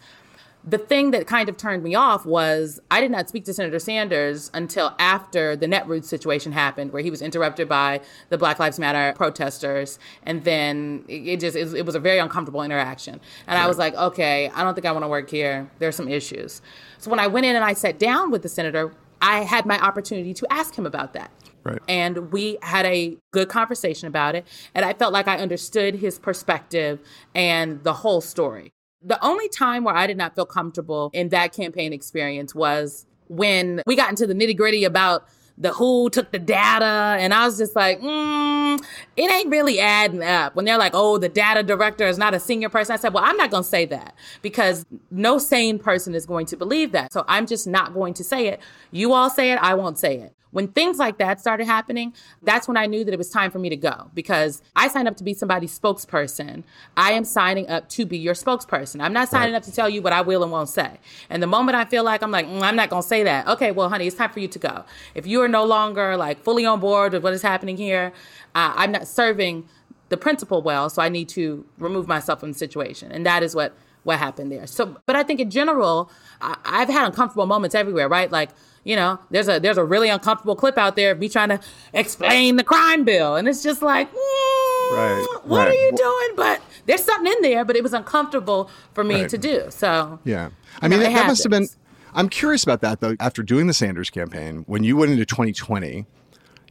the thing that kind of turned me off was I did not speak to Senator Sanders until after the Netroots situation happened, where he was interrupted by the Black Lives Matter protesters, and then it just it was a very uncomfortable interaction. And right. I was like, okay, I don't think I want to work here. There's some issues. So when I went in and I sat down with the senator, I had my opportunity to ask him about that. Right. And we had a good conversation about it. And I felt like I understood his perspective and the whole story. The only time where I did not feel comfortable in that campaign experience was when we got into the nitty gritty about the who took the data and i was just like mm, it ain't really adding up. When they're like oh the data director is not a senior person i said well i'm not going to say that because no sane person is going to believe that. So i'm just not going to say it. You all say it i won't say it when things like that started happening, that's when I knew that it was time for me to go because I signed up to be somebody's spokesperson. I am signing up to be your spokesperson. I'm not signing right. up to tell you what I will and won't say. And the moment I feel like I'm like, mm, I'm not going to say that, okay, well, honey, it's time for you to go. If you are no longer like fully on board with what is happening here, uh, I'm not serving the principal well, so I need to remove myself from the situation. And that is what what happened there. So, but I think in general, I, I've had uncomfortable moments everywhere, right? Like you know, there's a there's a really uncomfortable clip out there of me trying to explain the crime bill, and it's just like, mm, right, what right. are you doing? But there's something in there, but it was uncomfortable for me right. to do. So yeah, I mean, know, that, that must have been. I'm curious about that though. After doing the Sanders campaign, when you went into 2020,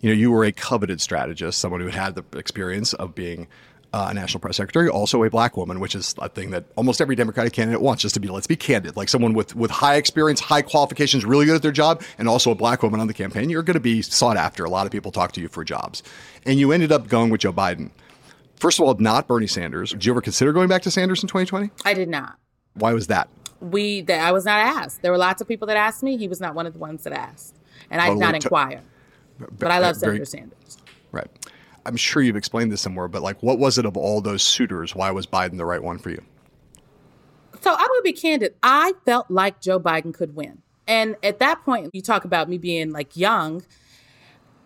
you know, you were a coveted strategist, someone who had the experience of being uh, a national press secretary, also a black woman, which is a thing that almost every Democratic candidate wants. Just to be, let's be candid, like someone with with high experience, high qualifications, really good at their job, and also a black woman on the campaign. You're going to be sought after. A lot of people talk to you for jobs, and you ended up going with Joe Biden. First of all, not Bernie Sanders. Did you ever consider going back to Sanders in 2020? I did not. Why was that? We, that I was not asked. There were lots of people that asked me. He was not one of the ones that asked, and I did not inquire. But I love Senator Sanders. Right. I'm sure you've explained this somewhere, but like, what was it of all those suitors? Why was Biden the right one for you? So I'm gonna be candid. I felt like Joe Biden could win, and at that point, you talk about me being like young.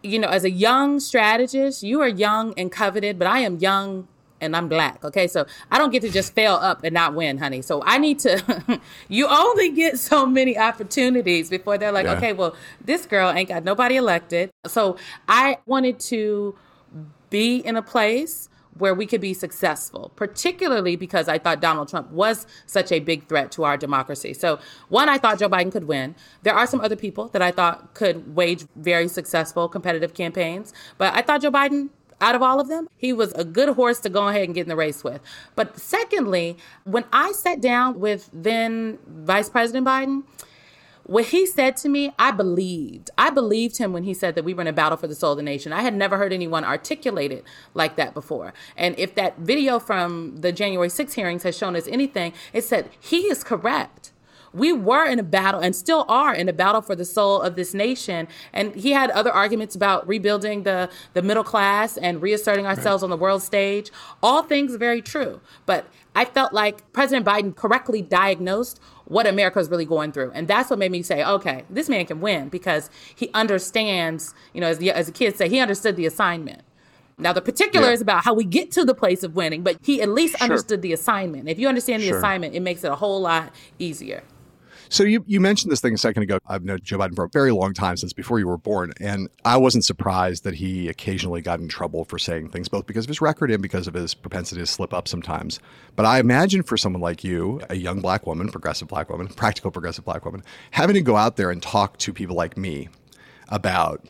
You know, as a young strategist, you are young and coveted, but I am young and I'm black. Okay. So I don't get to just fail up and not win, honey. So I need to, you only get so many opportunities before they're like, yeah. okay, well, this girl ain't got nobody elected. So I wanted to be in a place where we could be successful, particularly because I thought Donald Trump was such a big threat to our democracy. So, one, I thought Joe Biden could win. There are some other people that I thought could wage very successful competitive campaigns, but I thought Joe Biden. Out of all of them, he was a good horse to go ahead and get in the race with. But secondly, when I sat down with then Vice President Biden, what he said to me, I believed. I believed him when he said that we were in a battle for the soul of the nation. I had never heard anyone articulate it like that before. And if that video from the January 6 hearings has shown us anything, it said he is correct we were in a battle and still are in a battle for the soul of this nation. And he had other arguments about rebuilding the, the middle class and reasserting ourselves right. on the world stage. All things very true. But I felt like President Biden correctly diagnosed what America is really going through. And that's what made me say, okay, this man can win because he understands, you know, as the, as the kids say, he understood the assignment. Now, the particular yeah. about how we get to the place of winning, but he at least sure. understood the assignment. If you understand the sure. assignment, it makes it a whole lot easier. So you, you mentioned this thing a second ago. I've known Joe Biden for a very long time, since before you were born. And I wasn't surprised that he occasionally got in trouble for saying things, both because of his record and because of his propensity to slip up sometimes. But I imagine for someone like you, a young black woman, progressive black woman, practical progressive black woman, having to go out there and talk to people like me about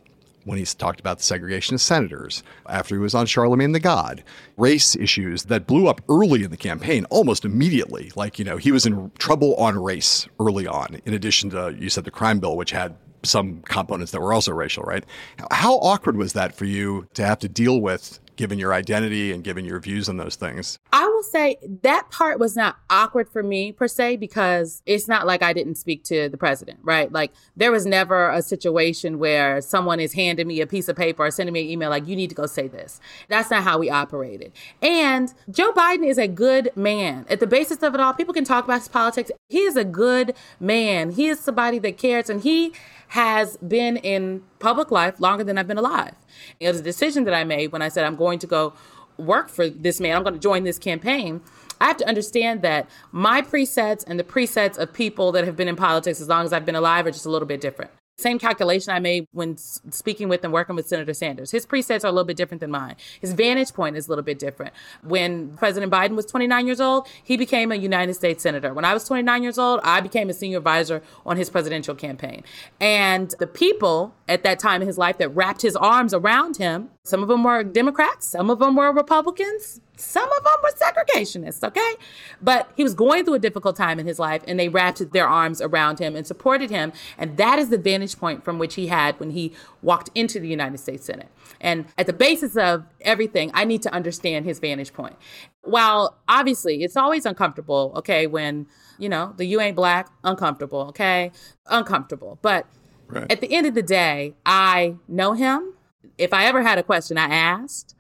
when he's talked about the segregation of senators, after he was on Charlemagne the God, race issues that blew up early in the campaign, almost immediately. Like, you know, he was in trouble on race early on, in addition to, you said, the crime bill, which had some components that were also racial, right? How awkward was that for you to have to deal with given your identity and given your views on those things. I will say that part was not awkward for me per se because it's not like I didn't speak to the president, right? Like there was never a situation where someone is handing me a piece of paper or sending me an email like you need to go say this. That's not how we operated. And Joe Biden is a good man. At the basis of it all, people can talk about his politics. He is a good man. He is somebody that cares and he has been in public life longer than I've been alive. It was a decision that I made when I said I'm going to go work for this man. I'm going to join this campaign. I have to understand that my presets and the presets of people that have been in politics as long as I've been alive are just a little bit different. Same calculation I made when speaking with and working with Senator Sanders. His presets are a little bit different than mine. His vantage point is a little bit different. When President Biden was 29 years old, he became a United States Senator. When I was 29 years old, I became a senior advisor on his presidential campaign. And the people at that time in his life that wrapped his arms around him, some of them were Democrats, some of them were Republicans, some of them were segregationists, okay? But he was going through a difficult time in his life and they wrapped their arms around him and supported him. And that is the vantage point from which he had when he walked into the United States Senate. And at the basis of everything, I need to understand his vantage point. While obviously it's always uncomfortable, okay, when, you know, the you ain't black, uncomfortable, okay? Uncomfortable. But right. at the end of the day, I know him. If I ever had a question, I asked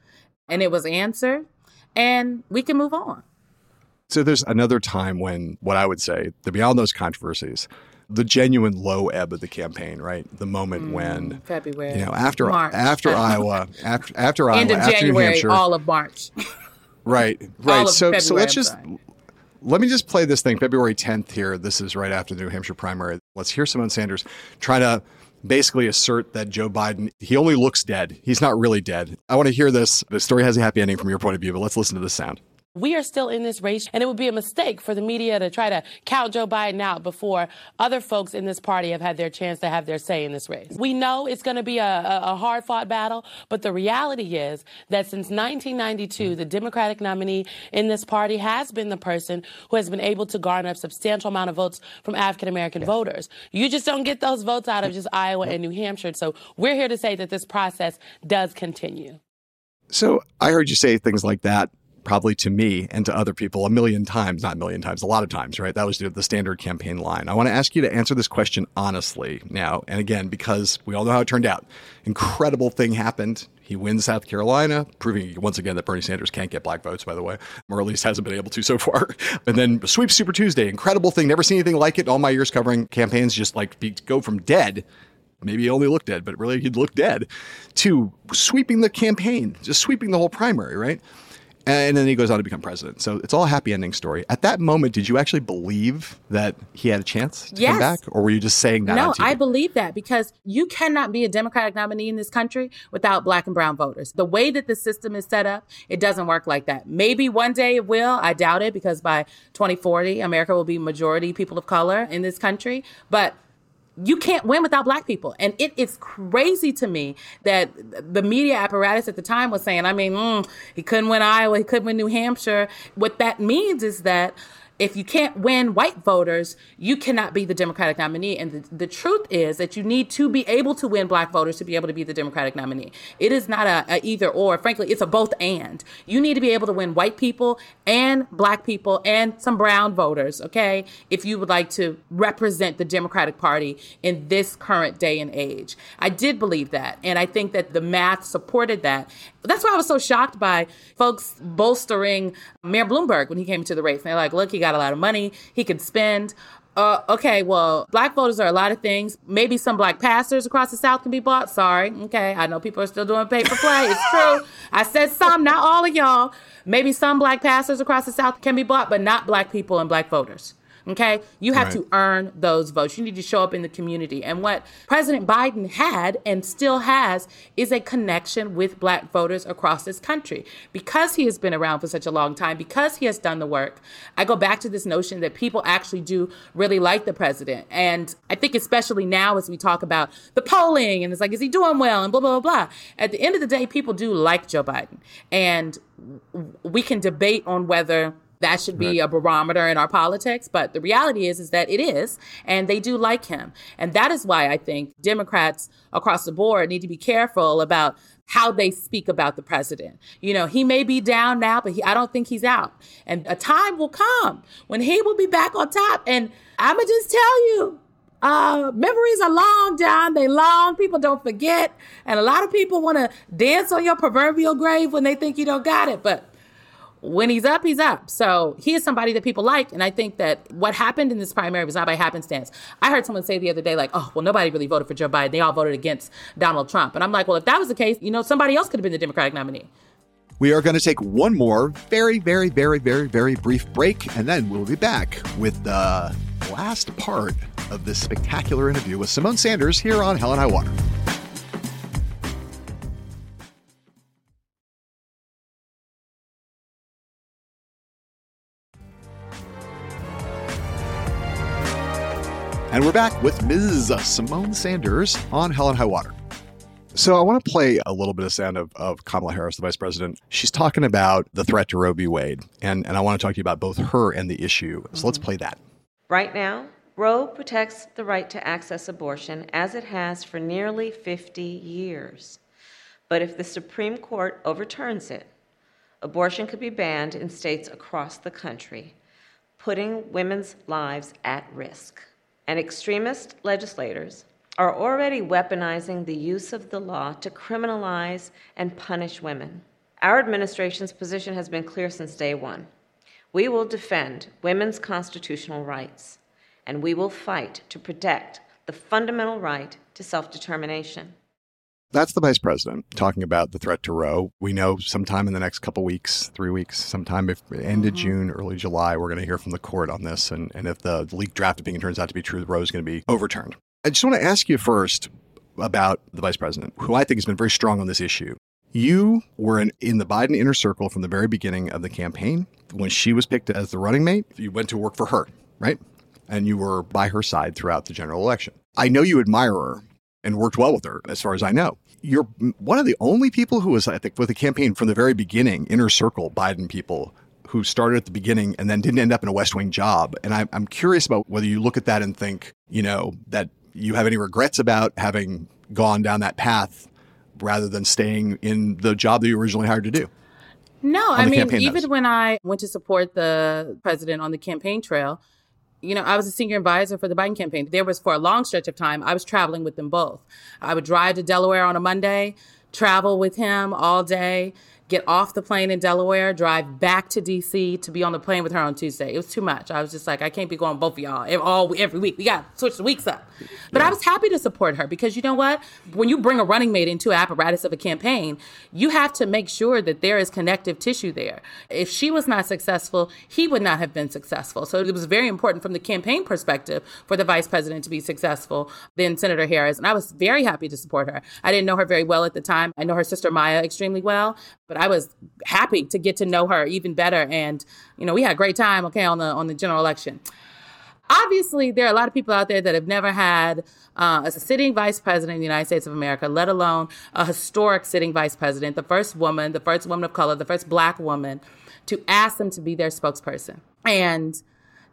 and it was answered and we can move on. So there's another time when what I would say, the beyond those controversies, the genuine low ebb of the campaign, right? The moment mm, when February, you know, after March. after Iowa, after after Iowa, end of after January, New Hampshire, all of March. right, right. so February, so let's just let me just play this thing. February 10th here. This is right after the New Hampshire primary. Let's hear Symone Sanders try to basically assert that Joe Biden, he only looks dead. He's not really dead. I want to hear this. The story has a happy ending from your point of view, but let's listen to the sound. We are still in this race, and it would be a mistake for the media to try to count Joe Biden out before other folks in this party have had their chance to have their say in this race. We know it's going to be a, a hard fought battle, but the reality is that since 1992, the Democratic nominee in this party has been the person who has been able to garner a substantial amount of votes from African American yeah. voters. You just don't get those votes out of just Iowa and New Hampshire. So we're here to say that this process does continue. So I heard you say things like that probably to me and to other people a million times, not a million times, a lot of times, right? That was the, standard campaign line. I want to ask you to answer this question honestly now. And again, because we all know how it turned out. Incredible thing happened. He wins South Carolina, proving once again that Bernie Sanders can't get black votes, by the way, or at least hasn't been able to so far. And then sweep Super Tuesday, incredible thing. Never seen anything like it. All my years covering campaigns, just like go from dead maybe he only looked dead, but really he'd look dead, to sweeping the campaign, just sweeping the whole primary, right? And then he goes on to become president. So it's all a happy ending story. At that moment, did you actually believe that he had a chance to yes. come back? Or were you just saying that? No, I believe that because you cannot be a Democratic nominee in this country without black and brown voters. The way that the system is set up, it doesn't work like that. Maybe one day it will. I doubt it because by 2040, America will be majority people of color in this country. But you can't win without black people. And it is crazy to me that the media apparatus at the time was saying, I mean, mm, he couldn't win Iowa, he couldn't win New Hampshire. What that means is that if you can't win white voters, you cannot be the Democratic nominee. And the, the, truth is that you need to be able to win black voters to be able to be the Democratic nominee. It is not a, a, either or. Frankly, it's a both and. You need to be able to win white people and black people and some brown voters, okay? If you would like to represent the Democratic Party in this current day and age. I did believe that. And I think that the math supported that. That's why I was so shocked by folks bolstering Mayor Bloomberg when he came into the race. And they're like, look, he got a lot of money he could spend. Uh, okay, well, black voters are a lot of things. Maybe some black pastors across the South can be bought. Sorry. Okay, I know people are still doing pay for play. It's true. I said some, not all of y'all. Maybe some black pastors across the South can be bought, but not black people and black voters. Okay. You have right. to earn those votes. You need to show up in the community. And what President Biden had and still has is a connection with black voters across this country. Because he has been around for such a long time, because he has done the work, I go back to this notion that people actually do really like the president. And I think, especially now, as we talk about the polling and it's like, is he doing well? And blah, blah, blah, blah. At the end of the day, people do like Joe Biden. And we can debate on whether that should be a barometer in our politics. But the reality is, is that it is, and they do like him. And that is why I think Democrats across the board need to be careful about how they speak about the president. You know, he may be down now, but he, I don't think he's out. And a time will come when he will be back on top. And I'ma just tell you, uh, memories are long, John. They long. People don't forget. And a lot of people want to dance on your proverbial grave when they think you don't got it. But when he's up, he's up. So he is somebody that people like. And I think that what happened in this primary was not by happenstance. I heard someone say the other day, like, oh, well, nobody really voted for Joe Biden. They all voted against Donald Trump. And I'm like, well, if that was the case, you know, somebody else could have been the Democratic nominee. We are going to take one more very, very, very, very, very brief break, and then we'll be back with the last part of this spectacular interview with Symone Sanders here on Hell and High Water. And we're back with Ms. Symone Sanders on Hell and High Water. So I want to play a little bit of sound of, of Kamala Harris, the vice president. She's talking about the threat to Roe v. Wade, and, and I want to talk to you about both her and the issue. So mm-hmm. let's play that. Right now, Roe protects the right to access abortion as it has for nearly 50 years. But if the Supreme Court overturns it, abortion could be banned in states across the country, putting women's lives at risk and extremist legislators are already weaponizing the use of the law to criminalize and punish women. Our administration's position has been clear since day one. We will defend women's constitutional rights, and we will fight to protect the fundamental right to self determination. That's the vice president talking about the threat to Roe. We know sometime in the next couple weeks, three weeks, sometime if end of mm-hmm. June, early July, we're going to hear from the court on this. And, and if the leaked draft opinion turns out to be true, Roe is going to be overturned. I just want to ask you first about the vice president, who I think has been very strong on this issue. You were in, in the Biden inner circle from the very beginning of the campaign. When she was picked as the running mate, you went to work for her, right? And you were by her side throughout the general election. I know you admire her, and worked well with her, as far as I know. You're one of the only people who was, I think, with the campaign from the very beginning, inner circle Biden people who started at the beginning and then didn't end up in a West Wing job. And I, I'm curious about whether you look at that and think, you know, that you have any regrets about having gone down that path rather than staying in the job that you originally hired to do. No, I mean, even when I went to support the president on the campaign trail, you know, I was a senior advisor for the Biden campaign. There was for a long stretch of time, I was traveling with them both. I would drive to Delaware on a Monday, travel with him all day, get off the plane in Delaware, drive back to DC to be on the plane with her on Tuesday. It was too much. I was just like, I can't be going both of y'all all every week. We got to switch the weeks up. But yeah. I was happy to support her because you know what? When you bring a running mate into an apparatus of a campaign, you have to make sure that there is connective tissue there. If she was not successful, he would not have been successful. So it was very important from the campaign perspective for the vice president to be successful than Senator Harris. And I was very happy to support her. I didn't know her very well at the time. I know her sister Maya extremely well, but I was happy to get to know her even better. And, you know, we had a great time, okay, on the on the general election. Obviously, there are a lot of people out there that have never had uh, a sitting vice president of the United States of America, let alone a historic sitting vice president, the first woman, the first woman of color, the first black woman, to ask them to be their spokesperson. And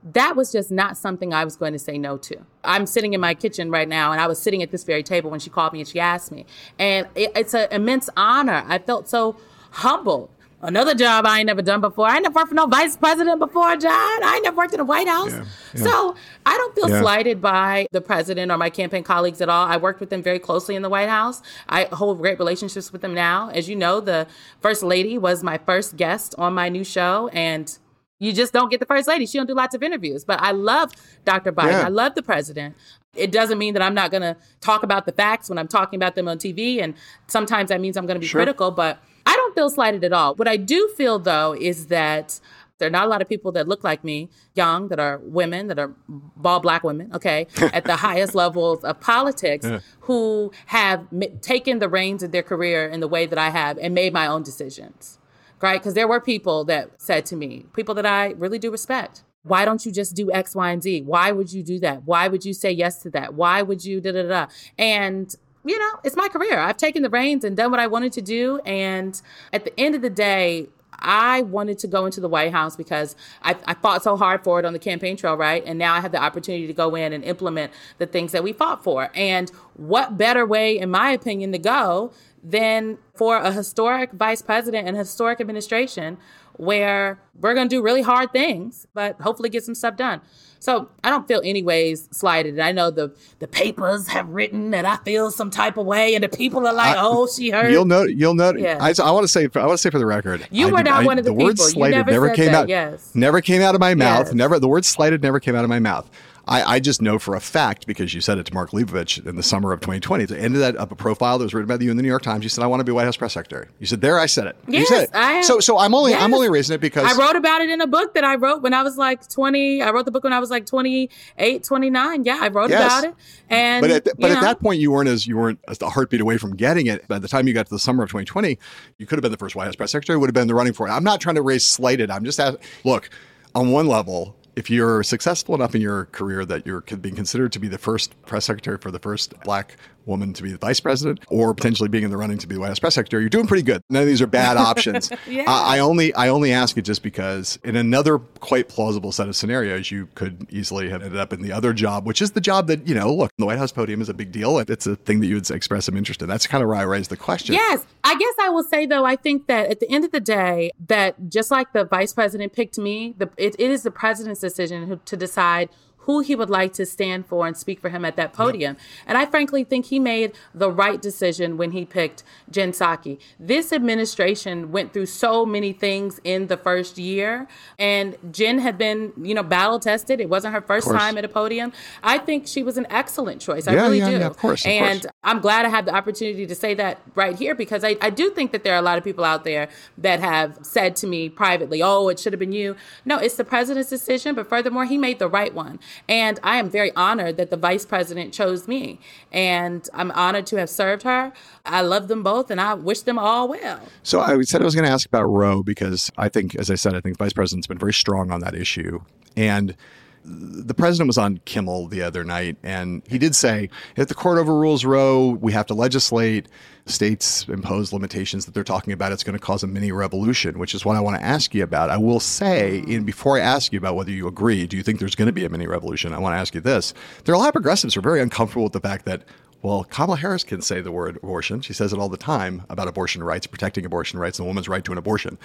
that was just not something I was going to say no to. I'm sitting in my kitchen right now, and I was sitting at this very table when she called me and she asked me. And it, it's an immense honor. I felt so humbled. Another job I ain't never done before. I ain't never worked for no vice president before, John. I ain't never worked in the White House. Yeah, yeah. So I don't feel yeah. slighted by the president or my campaign colleagues at all. I worked with them very closely in the White House. I hold great relationships with them now. As you know, the first lady was my first guest on my new show, and you just don't get the first lady. She don't do lots of interviews. But I love Dr. Biden. I love the president. It doesn't mean that I'm not going to talk about the facts when I'm talking about them on TV. And sometimes that means I'm going to be sure. critical, but I don't feel slighted at all. What I do feel though is that there are not a lot of people that look like me, young, that are women, that are bald black women, okay, at the highest levels of politics, yeah. who have m- taken the reins of their career in the way that I have and made my own decisions, right? Because there were people that said to me, people that I really do respect, why don't you just do X, Y, and Z? Why would you do that? Why would you say yes to that? Why would you da da da? And you know, it's my career. I've taken the reins and done what I wanted to do. And at the end of the day, I wanted to go into the White House because I, I fought so hard for it on the campaign trail, right? And now I have the opportunity to go in and implement the things that we fought for. And what better way, in my opinion, to go than for a historic vice president and historic administration where we're going to do really hard things, but hopefully get some stuff done. So I don't feel any ways slighted. I know the the papers have written that I feel some type of way, and the people are like, "Oh, she heard." You'll know. You'll know. Yeah. I, I want to say. I want to say for the record. You I were not I- one of the word people. You slighted never never came that, out. yes. Never came out of my mouth. Yes. Never. The word slighted never came out of my mouth. I, I just know for a fact because you said it to Mark Leibovich in the summer of 2020. At the end of that, of a profile that was written by you in the New York Times, you said, "I want to be White House press secretary." You said, "There, I said it." you Yes, said it. I So, so I'm only I'm only raising it because I wrote about it in a book that I wrote when I was like 20. I wrote the book when I was like 28, 29. Yeah, I wrote Yes. about it. And But at, th- but you at that point, you weren't as you weren't a heartbeat away from getting it. By the time you got to the summer of 2020, you could have been the first White House press secretary. Would have been the running for it. I'm not trying to raise slighted. I'm just asking. Look, on one level, if you're successful enough in your career that you're being considered to be the first press secretary for the first black woman to be the vice president, or potentially being in the running to be the White House press secretary, you're doing pretty good. None of these are bad options. Yeah. I, I only I only ask it just because in another quite plausible set of scenarios, you could easily have ended up in the other job, which is the job that you know. Look, the White House podium is a big deal. It's a thing that you would express some interest in. That's kind of why I raised the question. Yes. I guess I will say, though, I think that at the end of the day, that just like the vice president picked me, the, it, it is the president's decision to decide who he would like to stand for and speak for him at that podium. And I frankly think he made the right decision when he picked Jen Psaki. This administration went through so many things in the first year, and Jen had been, you know, battle tested. It wasn't her first time at a podium. I think she was an excellent choice. I Yeah, really yeah, do. yeah, of course, of and course. I'm glad I had the opportunity to say that right here because I, I do think that there are a lot of people out there that have said to me privately, oh, it should have been you. No, it's the president's decision, but furthermore, he made the right one. And I am very honored that the vice president chose me. And I'm honored to have served her. I love them both and I wish them all well. So I said I was going to ask about Roe because I think, as I said, I think the vice president's been very strong on that issue. And the president was on Kimmel the other night, and he did say if the court overrules Roe, we have to legislate. States impose limitations that they're talking about. It's going to cause a mini revolution, which is what I want to ask you about. I will say, and before I ask you about whether you agree, do you think there's going to be a mini revolution? I want to ask you this: there are a lot of progressives who are very uncomfortable with the fact that well, Kamala Harris can say the word abortion. She says it all the time about abortion rights, protecting abortion rights, and a woman's right to an abortion.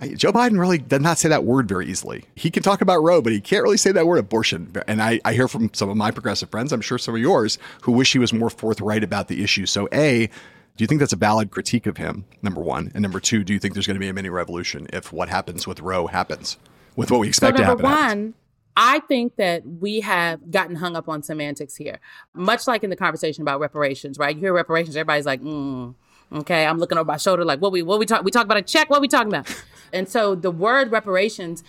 I- Joe Biden really does not say that word very easily. He can talk about Roe, but he can't really say that word abortion. And I, I hear from some of my progressive friends, I'm sure some of yours, who wish he was more forthright about the issue. So, A, do you think that's a valid critique of him? Number one. And number two, do you think there's going to be a mini revolution if what happens with Roe happens with what we expect so to number happen? happens? I think that we have gotten hung up on semantics here, much like in the conversation about reparations. Right? You hear reparations, everybody's like, mm, "Okay." I'm looking over my shoulder, like, "What we what we talk? We talk about a check. What we talking about?" And so the word reparations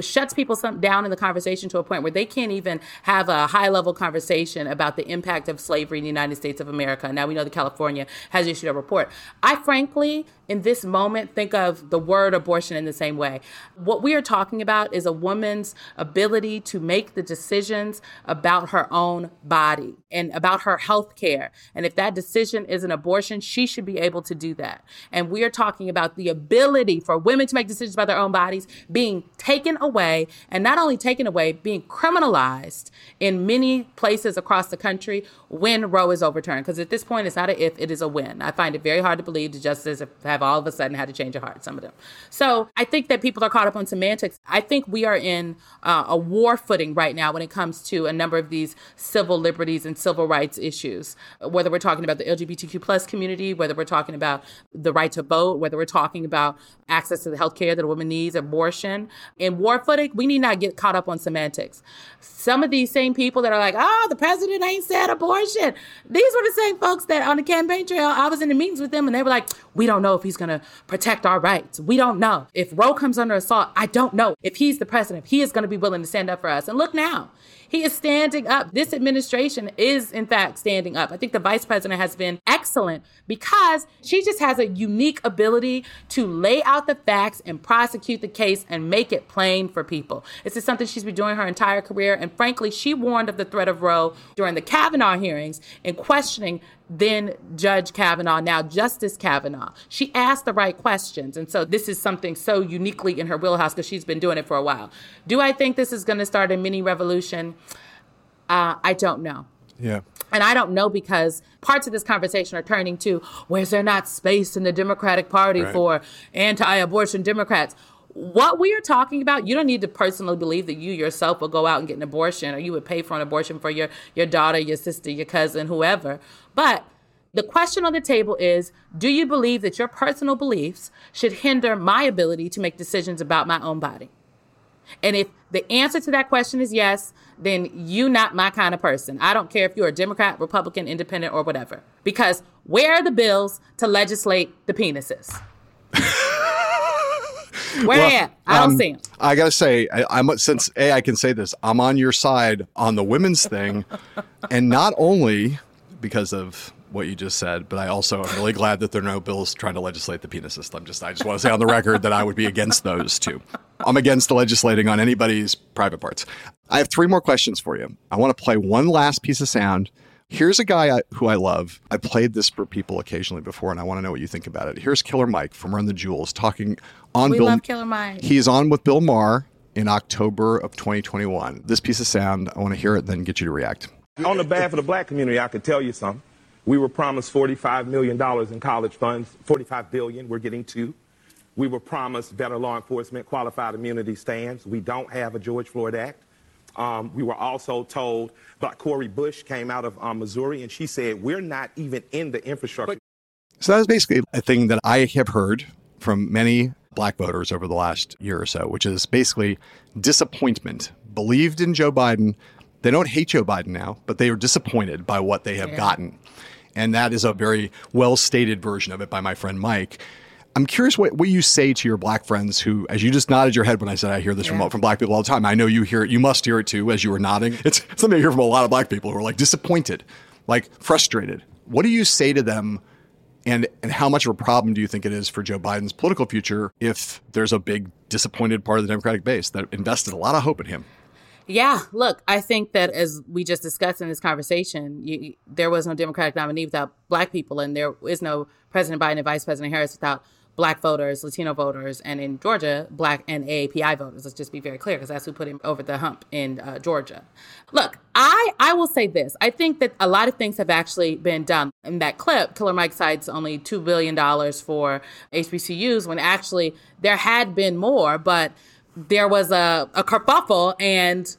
shuts people some, down in the conversation to a point where they can't even have a high level conversation about the impact of slavery in the United States of America. Now we know that California has issued a report. I frankly, in this moment, think of the word abortion in the same way. What we are talking about is a woman's ability to make the decisions about her own body and about her health care. And if that decision is an abortion, she should be able to do that. And we are talking about the ability for women to make decisions about their own bodies being taken away, and not only taken away, being criminalized in many places across the country when Roe is overturned. Because at this point, it's not a if, it is a when. I find it very hard to believe the justices have all of a sudden had to change their heart, some of them. So I think that people are caught up on semantics. I think we are in uh, a war footing right now when it comes to a number of these civil liberties and civil rights issues, whether we're talking about the LGBTQ plus community, whether we're talking about the right to vote, whether we're talking about access to the health care that a woman needs, abortion. In war footing, we need not get caught up on semantics. Some of these same people that are like, oh, the president ain't said abortion. These were the same folks that on the campaign trail, I was in the meetings with them and they were like, we don't know if he's going to protect our rights. We don't know. If Roe comes under assault, I don't know if he's the president, if he is going to be willing to stand up for us. And look now, He is standing up. This administration is, in fact, standing up. I think the vice president has been excellent because she just has a unique ability to lay out the facts and prosecute the case and make it plain for people. This is something she's been doing her entire career. And frankly, she warned of the threat of Roe during the Kavanaugh hearings in questioning then Judge Kavanaugh, now Justice Kavanaugh. She asked the right questions. And so this is something so uniquely in her wheelhouse because she's been doing it for a while. Do I think this is going to start a mini revolution? Uh, I don't know. Yeah. And I don't know because parts of this conversation are turning to where's there not space in the Democratic Party right. for anti abortion Democrats? what we are talking about, you don't need to personally believe that you yourself will go out and get an abortion or you would pay for an abortion for your, your daughter, your sister, your cousin, whoever. But the question on the table is do you believe that your personal beliefs should hinder my ability to make decisions about my own body? And if the answer to that question is yes, then you not my kind of person. I don't care if you're a Democrat, Republican, Independent, or whatever. Because where are the bills to legislate the penises? Where well, at? I don't um, see him. I gotta say, I, am since a I can say this. I'm on your side on the women's thing, and not only because of what you just said, but I also am really glad that there are no bills trying to legislate the penis system. Just I just want to say on the record that I would be against those two. I'm against legislating on anybody's private parts. I have three more questions for you. I want to play one last piece of sound. Here's a guy I, who I love. I played this for people occasionally before, and I want to know what you think about it. Here's Killer Mike from Run the Jewels talking on we Bill. love Killer Mike. He's on with Bill Maher in October of 2021. This piece of sound, I want to hear it, then get you to react. On the behalf of the black community, I could tell you something. We were promised $45 million in college funds, 45 billion, we're getting two. We were promised better law enforcement, qualified immunity stands. We don't have a George Floyd Act. Um, we were also told, but Cori Bush came out of um, Missouri and she said, we're not even in the infrastructure. So that was basically a thing that I have heard from many black voters over the last year or so, which is basically disappointment. Believed in Joe Biden. They don't hate Joe Biden now, but they are disappointed by what they have yeah. gotten. And that is a very well stated version of it by my friend Mike. I'm curious what, what you say to your black friends who, as you just nodded your head when I said I hear this yeah. from, from black people all the time. I know you hear it. You must hear it too as you were nodding. It's something I hear from a lot of black people who are like disappointed, like frustrated. What do you say to them? And, and how much of a problem do you think it is for Joe Biden's political future if there's a big disappointed part of the Democratic base that invested a lot of hope in him? Yeah, look, I think that as we just discussed in this conversation, you, there was no Democratic nominee without black people, and there is no President Biden and Vice President Harris without black voters, Latino voters, and in Georgia, black and AAPI voters. Let's just be very clear because that's who put him over the hump in uh, Georgia. Look, I, I will say this. I think that a lot of things have actually been done. In that clip, Killer Mike cites only $2 billion for HBCUs when actually there had been more, but there was a, a kerfuffle and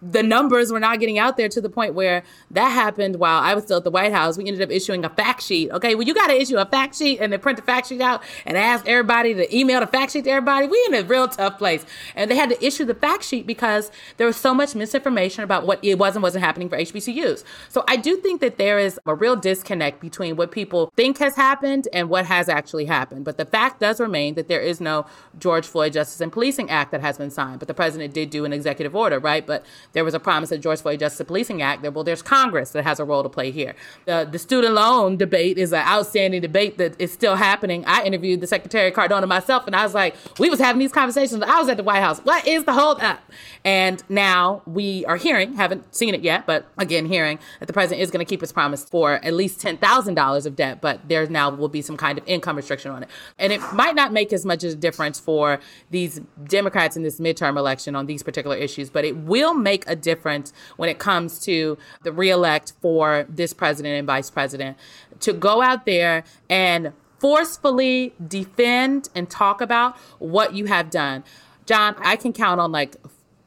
the numbers were not getting out there to the point where that happened while I was still at the White House. We ended up issuing a fact sheet. Okay, well, you got to issue a fact sheet and then print the fact sheet out and ask everybody to email the fact sheet to everybody. We in a real tough place. And they had to issue the fact sheet because there was so much misinformation about what it was and wasn't happening for HBCUs. So I do think that there is a real disconnect between what people think has happened and what has actually happened. But the fact does remain that there is no George Floyd Justice and Policing Act that has been signed. But the president did do an executive order, right? But there was a promise of George Floyd Justice Policing Act. Well, there's Congress that has a role to play here. The, the student loan debate is an outstanding debate that is still happening. I interviewed the Secretary Cardona myself, and I was like, we was having these conversations. I was at the White House. What is the hold up? And now we are hearing, haven't seen it yet, but again, hearing that the president is going to keep his promise for at least $10,000 of debt, but there now will be some kind of income restriction on it. And it might not make as much of a difference for these Democrats in this midterm election on these particular issues, but it will make a difference when it comes to the reelect for this president and vice president to go out there and forcefully defend and talk about what you have done. John, I can count on like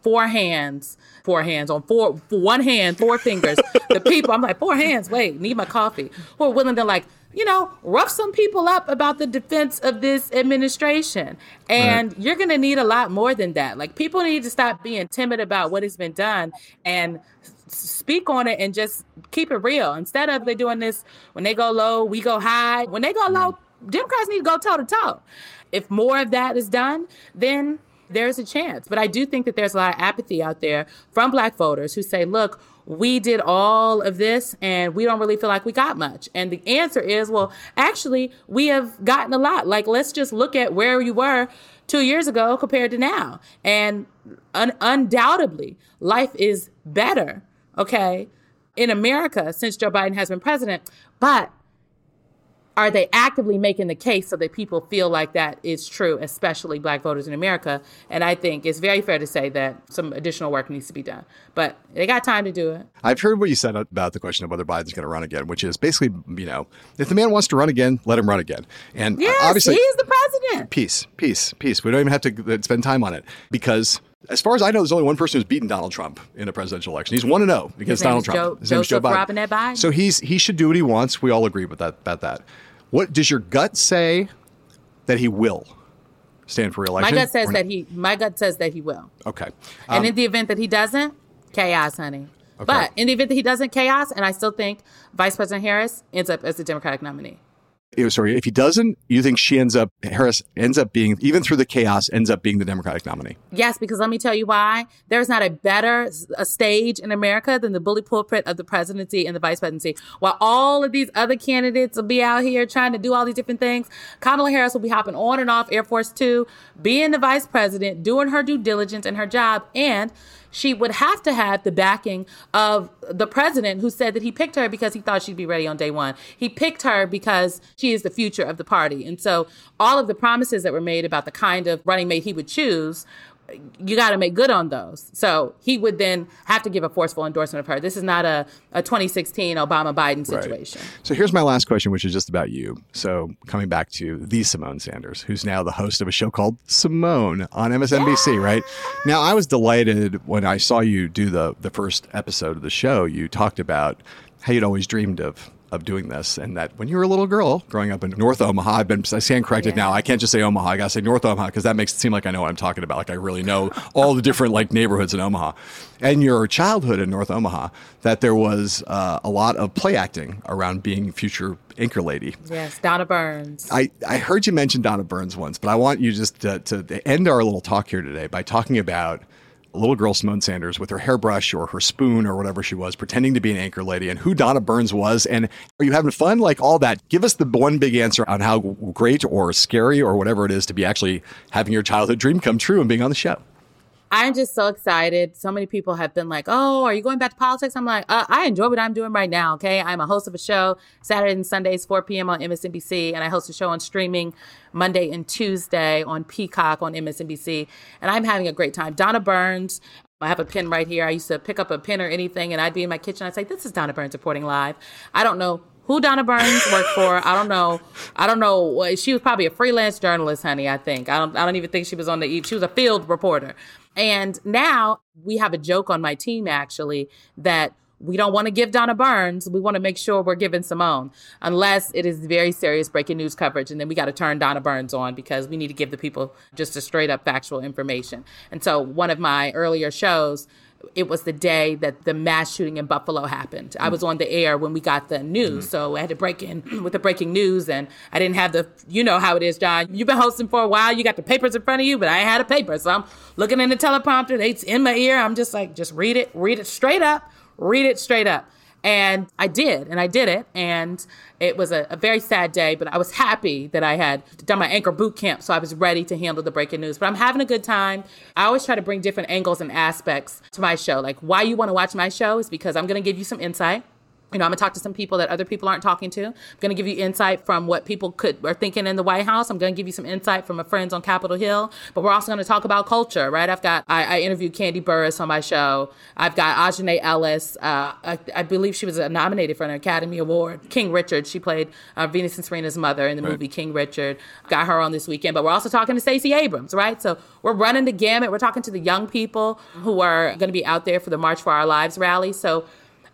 four hands, four hands on four, one hand, four fingers. the people, I'm like, four hands, wait, need my coffee. Who are willing to like, you know, rough some people up about the defense of this administration. And right. you're going to need a lot more than that. Like, people need to stop being timid about what has been done and speak on it and just keep it real. Instead of they doing this when they go low, we go high. When they go low, mm. Democrats need to go toe to toe. If more of that is done, then there's a chance. But I do think that there's a lot of apathy out there from black voters who say, look, we did all of this and we don't really feel like we got much. And the answer is, well, actually, we have gotten a lot. Like, let's just look at where you were two years ago compared to now. And un- undoubtedly, life is better, okay, in America since Joe Biden has been president. But are they actively making the case so that people feel like that is true, especially black voters in America? And I think it's very fair to say that some additional work needs to be done. But they got time to do it. I've heard what you said about the question of whether Biden's going to run again, which is basically, you know, if the man wants to run again, let him run again. And yes, obviously, he's the president. Peace, peace, peace. We don't even have to uh, spend time on it because as far as I know, there's only one person who's beaten Donald Trump in a presidential election. He's one to zero against Donald Trump. Joe, His name is Joe Biden. Biden. So he's he should do what he wants. We all agree with that about that. What does your gut say that he will stand for my reelection? gut says that he. My gut says that he will. Okay. And Um, in the event that he doesn't, chaos, honey. Okay. But in the event that he doesn't, chaos, and I still think Vice President Harris ends up as the Democratic nominee. Eh, sorry, if he doesn't, you think she ends up Harris ends up being even through the chaos ends up being the Democratic nominee. Yes, because let me tell you why. There's not a better a stage in America than the bully pulpit of the presidency and the vice presidency. While all of these other candidates will be out here trying to do all these different things, Kamala Harris will be hopping on and off Air Force Two, being the vice president, doing her due diligence and her job, and she would have to have the backing of the president who said that he picked her because he thought she'd be ready on day one. He picked her because she is the future of the party. And so all of the promises that were made about the kind of running mate he would choose you got to make good on those. So he would then have to give a forceful endorsement of her. This is not a, a 2016 Obama Biden situation. So here's my last question, which is just about you. So coming back to the Symone Sanders, who's now the host of a show called Symone on MSNBC, right? Now I was delighted when I saw you do the the first episode of the show. You talked about how you'd always dreamed of of doing this, and that when you were a little girl growing up in North Omaha, I've been I stand corrected now. I can't just say Omaha. I gotta say North Omaha because that makes it seem like I know what I'm talking about. Like I really know all the different like neighborhoods in Omaha. And your childhood in North Omaha, that there was uh, a lot of play acting around being future anchor lady. Yes, Donna Burns. I, I heard you mention Donna Burns once, but I want you just to, to end our little talk here today by talking about little girl, Symone Sanders, with her hairbrush or her spoon or whatever she was, pretending to be an anchor lady, and who Donna Burns was. And are you having fun? Like all that. Give us the one big answer on how great or scary or whatever it is to be actually having your childhood dream come true and being on the show. I'm just so excited. So many people have been like, "Oh, are you going back to politics?" I'm like, uh, "I enjoy what I'm doing right now." Okay, I'm a host of a show Saturday and Sundays, 4 p.m. on MSNBC, and I host a show on streaming Monday and Tuesday on Peacock on MSNBC, and I'm having a great time. Donna Burns. I have a pen right here. I used to pick up a pen or anything, and I'd be in my kitchen. I'd say, "This is Donna Burns reporting live." I don't know who Donna Burns worked for. I don't know. I don't know. She was probably a freelance journalist, honey. I think. I don't. I don't even think she was on the. She was a field reporter. And now we have a joke on my team actually that we don't want to give Donna Burns. We want to make sure we're giving Symone, unless it is very serious breaking news coverage. And then we got to turn Donna Burns on because we need to give the people just a straight up factual information. And so one of my earlier shows, it was the day that the mass shooting in Buffalo happened. I was mm. on the air when we got the news, mm-hmm. so I had to break in with the breaking news, and I didn't have the, you know how it is, John. You've been hosting for a while, you got the papers in front of you, but I had a paper, so I'm looking in the teleprompter, it's in my ear. I'm just like, just read it, read it straight up, read it straight up. And I did, and I did it. And it was a, a, very sad day, but I was happy that I had done my anchor boot camp, so I was ready to handle the breaking news. But I'm having a good time. I always try to bring different angles and aspects to my show. Like, why you want to watch my show is because I'm going to give you some insight. You know, I'm gonna talk to some people that other people aren't talking to. I'm gonna give you insight from what people could are thinking in the White House. I'm gonna give you some insight from my friends on Capitol Hill. But we're also gonna talk about culture, right? I've got I, I interviewed Kandi Burruss on my show. I've got Aunjanue Ellis. Uh, I, I, believe she was nominated for an Academy Award. King Richard. She played uh, Venus and Serena's mother in the right. movie King Richard. Got her on this weekend. But we're also talking to Stacey Abrams, right? So we're running the gamut. We're talking to the young people who are gonna be out there for the March for Our Lives rally. So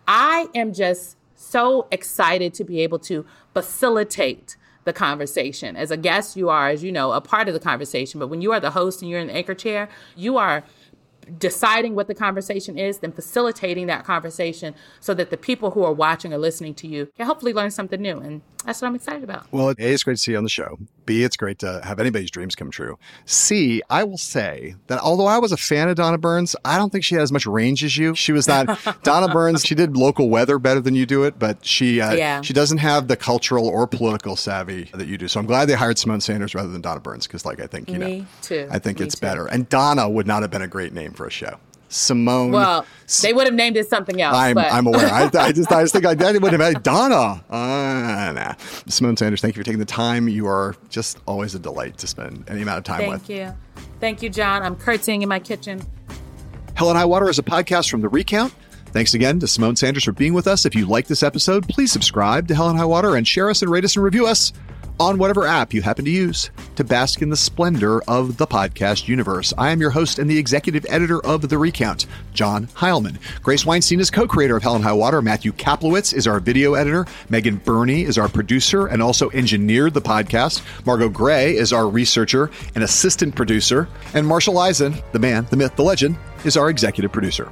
I am just so excited to be able to facilitate the conversation. As a guest, you are, as you know, a part of the conversation. But when you are the host and you're in the anchor chair, you are deciding what the conversation is, then facilitating that conversation so that the people who are watching or listening to you can hopefully learn something new. And That's what I'm excited about. Well, A, it's great to see you on the show. B, it's great to have anybody's dreams come true. C, I will say that although I was a fan of Donna Burns, I don't think she had as much range as you. She was not Donna Burns. She did local weather better than you do it, but she uh, Yeah. she doesn't have the cultural or political savvy that you do. So I'm glad they hired Symone Sanders rather than Donna Burns because, like, I think you Me know, too. I think Me it's too. better. And Donna would not have been a great name for a show. Symone. Well, they would have named it something else. I'm, but I'm aware. I, I just I just think like that would have had Donna. Uh, nah. Symone Sanders, thank you for taking the time. You are just always a delight to spend any amount of time Thank with. Thank you. Thank you, John. I'm curtsying in my kitchen. Hell and High Water is a podcast from The Recount. Thanks again to Symone Sanders for being with us. If you like this episode, please subscribe to Hell and High Water and share us and rate us and review us on whatever app you happen to use to bask in the splendor of the podcast universe. I am your host and the executive editor of The Recount, John Heilemann. Grace Weinstein is co-creator of Hell and High Water. Matthew Kaplowitz is our video editor. Megan Burney is our producer and also engineered the podcast. Margot Gray is our researcher and assistant producer. And Marshall Eisen, the man, the myth, the legend, is our executive producer.